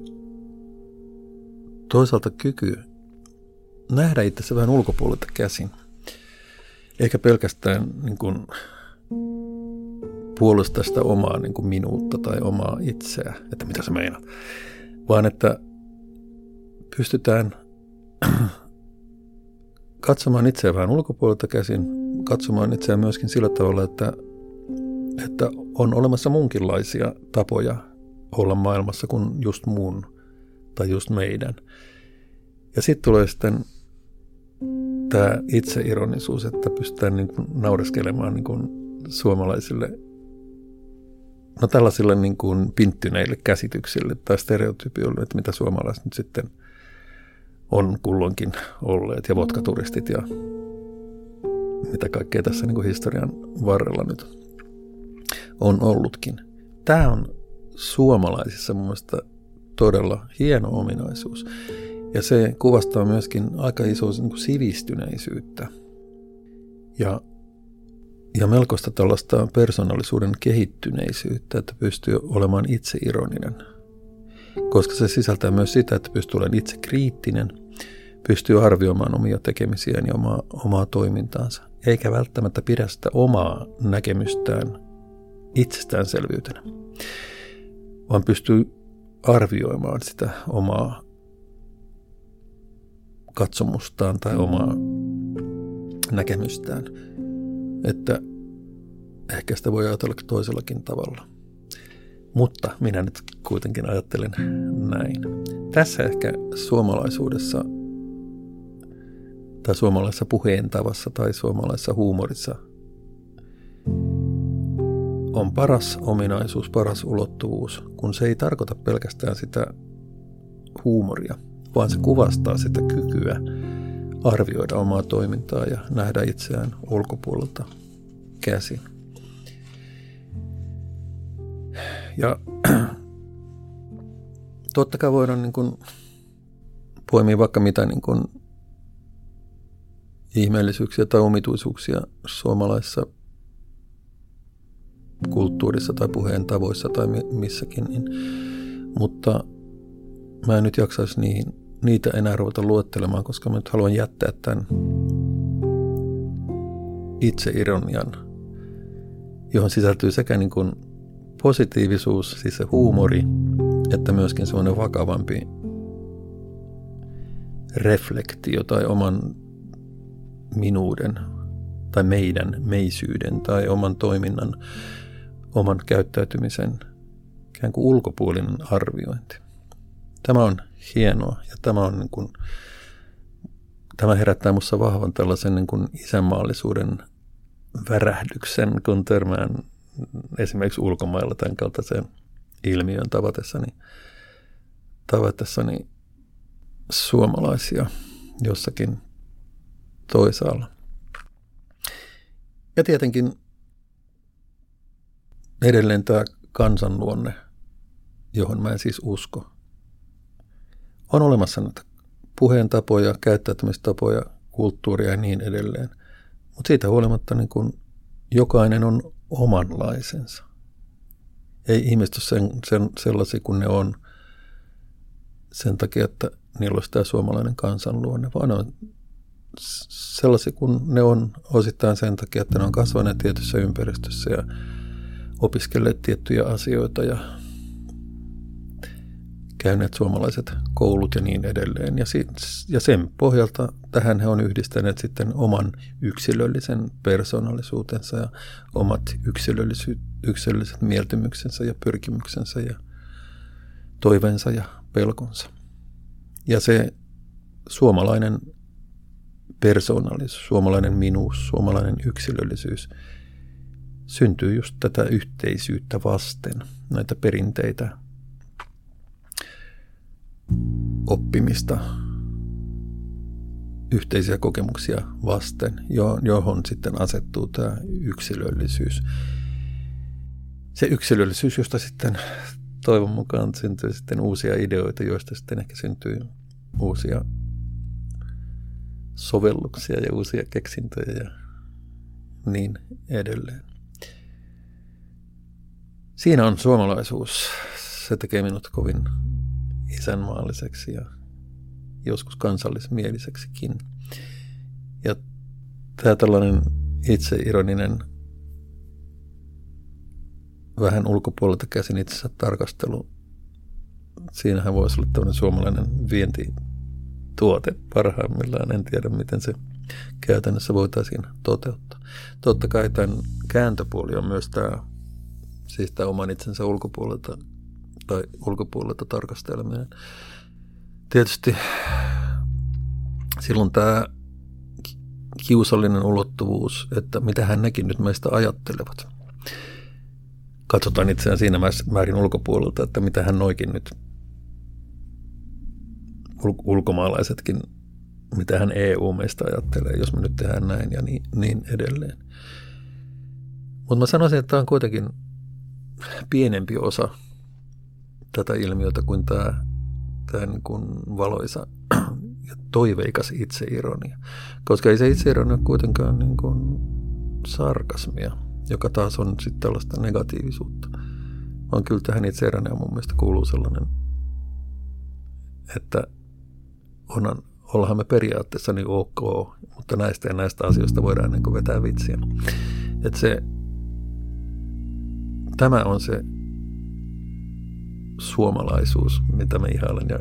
toisaalta kyky nähdä itse vähän ulkopuolelta käsin – eikä pelkästään niin kuin puolustaa sitä omaa niin kuin minuutta tai omaa itseä, että mitä se meinaa, vaan että pystytään katsomaan itseä vähän ulkopuolelta käsin, katsomaan itseä myöskin sillä tavalla, että, että on olemassa munkinlaisia tapoja olla maailmassa kuin just mun tai just meidän. Ja sitten tulee sitten tämä itseironisuus, että pystytään niin kuin naureskelemaan niin kuin suomalaisille, no tällaisille niin kuin pinttyneille käsityksille tai stereotypioille, että mitä suomalaiset nyt sitten on kulloinkin olleet ja vodkaturistit ja mitä kaikkea tässä niin kuin historian varrella nyt on ollutkin. Tämä on suomalaisissa mun mielestä todella hieno ominaisuus. Ja se kuvastaa myöskin aika isoa niin sivistyneisyyttä ja, ja melkoista tällaista persoonallisuuden kehittyneisyyttä, että pystyy olemaan itse ironinen. Koska se sisältää myös sitä, että pystyy olemaan itse kriittinen, pystyy arvioimaan omia tekemisiään ja omaa, omaa toimintaansa, eikä välttämättä pidä sitä omaa näkemystään itsestäänselvyytenä, vaan pystyy arvioimaan sitä omaa katsomustaan tai omaa näkemystään. Että ehkä sitä voi ajatella toisellakin tavalla. Mutta minä nyt kuitenkin ajattelen näin. Tässä ehkä suomalaisuudessa tai suomalaisessa puheentavassa tai suomalaisessa huumorissa on paras ominaisuus, paras ulottuvuus, kun se ei tarkoita pelkästään sitä huumoria – vaan se kuvastaa sitä kykyä arvioida omaa toimintaa ja nähdä itseään ulkopuolelta käsin. Ja totta kai voidaan niin kuin poimia vaikka mitä niin kuin ihmeellisyyksiä tai omituisuuksia suomalaisessa kulttuurissa tai puheen tavoissa tai missäkin, niin, mutta mä en nyt jaksaisi niihin, niitä enää ruveta luettelemaan, koska mä nyt haluan jättää tämän itseironian, johon sisältyy sekä niin kuin positiivisuus, siis se huumori, että myöskin semmoinen vakavampi reflektio tai oman minuuden tai meidän meisyyden tai oman toiminnan, oman käyttäytymisen ikään kuin ulkopuolinen arviointi. Tämä on hienoa ja tämä, on niin kuin, tämä herättää minussa vahvan tällaisen niin kuin isänmaallisuuden värähdyksen, kun törmään esimerkiksi ulkomailla tämän kaltaisen ilmiön tavatessani, tavatessani suomalaisia jossakin toisaalla. Ja tietenkin edelleen tämä kansanluonne, johon mä en siis usko – on olemassa näitä puheentapoja, käyttäytymistapoja, kulttuuria ja niin edelleen. Mutta siitä huolimatta niin kun jokainen on omanlaisensa. Ei ihmiset ole sen, sen, sellaisia kuin ne on sen takia, että niillä olisi tämä suomalainen kansanluonne, vaan on sellaisia kuin ne on osittain sen takia, että ne on kasvaneet tietyssä ympäristössä ja opiskelleet tiettyjä asioita ja käyneet suomalaiset koulut ja niin edelleen. Ja, si- ja sen pohjalta tähän he on yhdistäneet sitten oman yksilöllisen persoonallisuutensa ja omat yksilöllisy- yksilölliset mieltymyksensä ja pyrkimyksensä ja toiveensa ja pelkonsa. Ja se suomalainen persoonallisuus, suomalainen minuus, suomalainen yksilöllisyys syntyy just tätä yhteisyyttä vasten, näitä perinteitä, oppimista, yhteisiä kokemuksia vasten, johon sitten asettuu tämä yksilöllisyys. Se yksilöllisyys, josta sitten toivon mukaan syntyy sitten uusia ideoita, joista sitten ehkä syntyy uusia sovelluksia ja uusia keksintöjä ja niin edelleen. Siinä on suomalaisuus. Se tekee minut kovin isänmaalliseksi ja joskus kansallismieliseksikin. Ja tämä tällainen itseironinen vähän ulkopuolelta käsin itsensä tarkastelu, siinähän voisi olla tämmöinen suomalainen vientituote parhaimmillaan. En tiedä, miten se käytännössä voitaisiin toteuttaa. Totta kai tämän kääntöpuoli on myös tämä, siis tämä oman itsensä ulkopuolelta tai ulkopuolelta tarkasteleminen. Tietysti silloin tämä kiusallinen ulottuvuus, että mitä hän nekin nyt meistä ajattelevat. Katsotaan itseään siinä määrin ulkopuolelta, että mitä hän noikin nyt ulkomaalaisetkin, mitä hän EU meistä ajattelee, jos me nyt tehdään näin ja niin, niin edelleen. Mutta mä sanoisin, että tämä on kuitenkin pienempi osa ilmiötä kuin tämä, tämä niin kuin valoisa ja toiveikas itseironia. Koska ei se itseironia ole kuitenkaan niin kuin sarkasmia, joka taas on sitten tällaista negatiivisuutta. Vaan kyllä tähän itseironiaan mun mielestä kuuluu sellainen, että onhan, ollaan me periaatteessa niin ok, mutta näistä ja näistä asioista voidaan niin vetää vitsiä. Että se, tämä on se suomalaisuus, mitä mä ihailen ja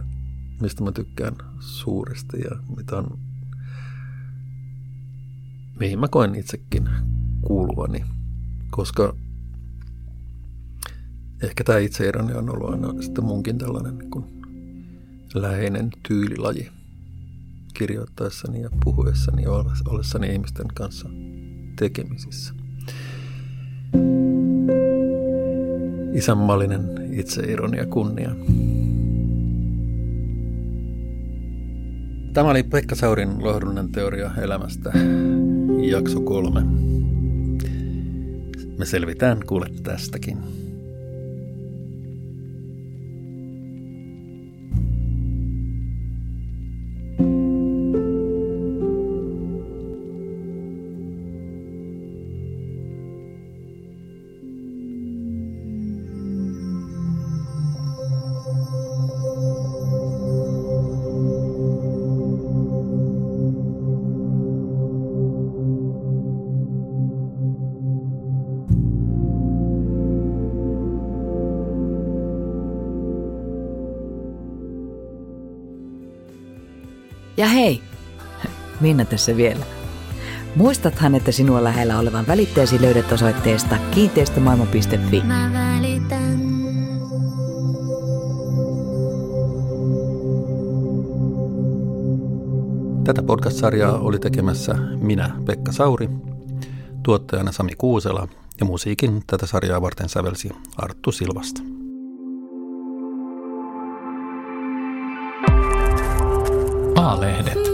mistä mä tykkään suuresti ja mitä on, mihin mä koen itsekin kuuluvani. Koska ehkä tämä itseironi on ollut aina sitten munkin tällainen niin läheinen tyylilaji kirjoittaessani ja puhuessani ja ollessani ihmisten kanssa tekemisissä. Isänmaallinen itseironia kunnia. Tämä oli Pekka Saurin lohdullinen teoria elämästä, jakso kolme. Me selvitään kuule tästäkin. Minna tässä vielä. Muistathan, että sinua lähellä olevan välittäjäsi löydät osoitteesta kiinteistömaailma.fi. Mä välitän. Tätä podcast-sarjaa oli tekemässä minä, Pekka Sauri, tuottajana Sami Kuusela ja musiikin tätä sarjaa varten sävelsi Arttu Silvasta. A-lehdet.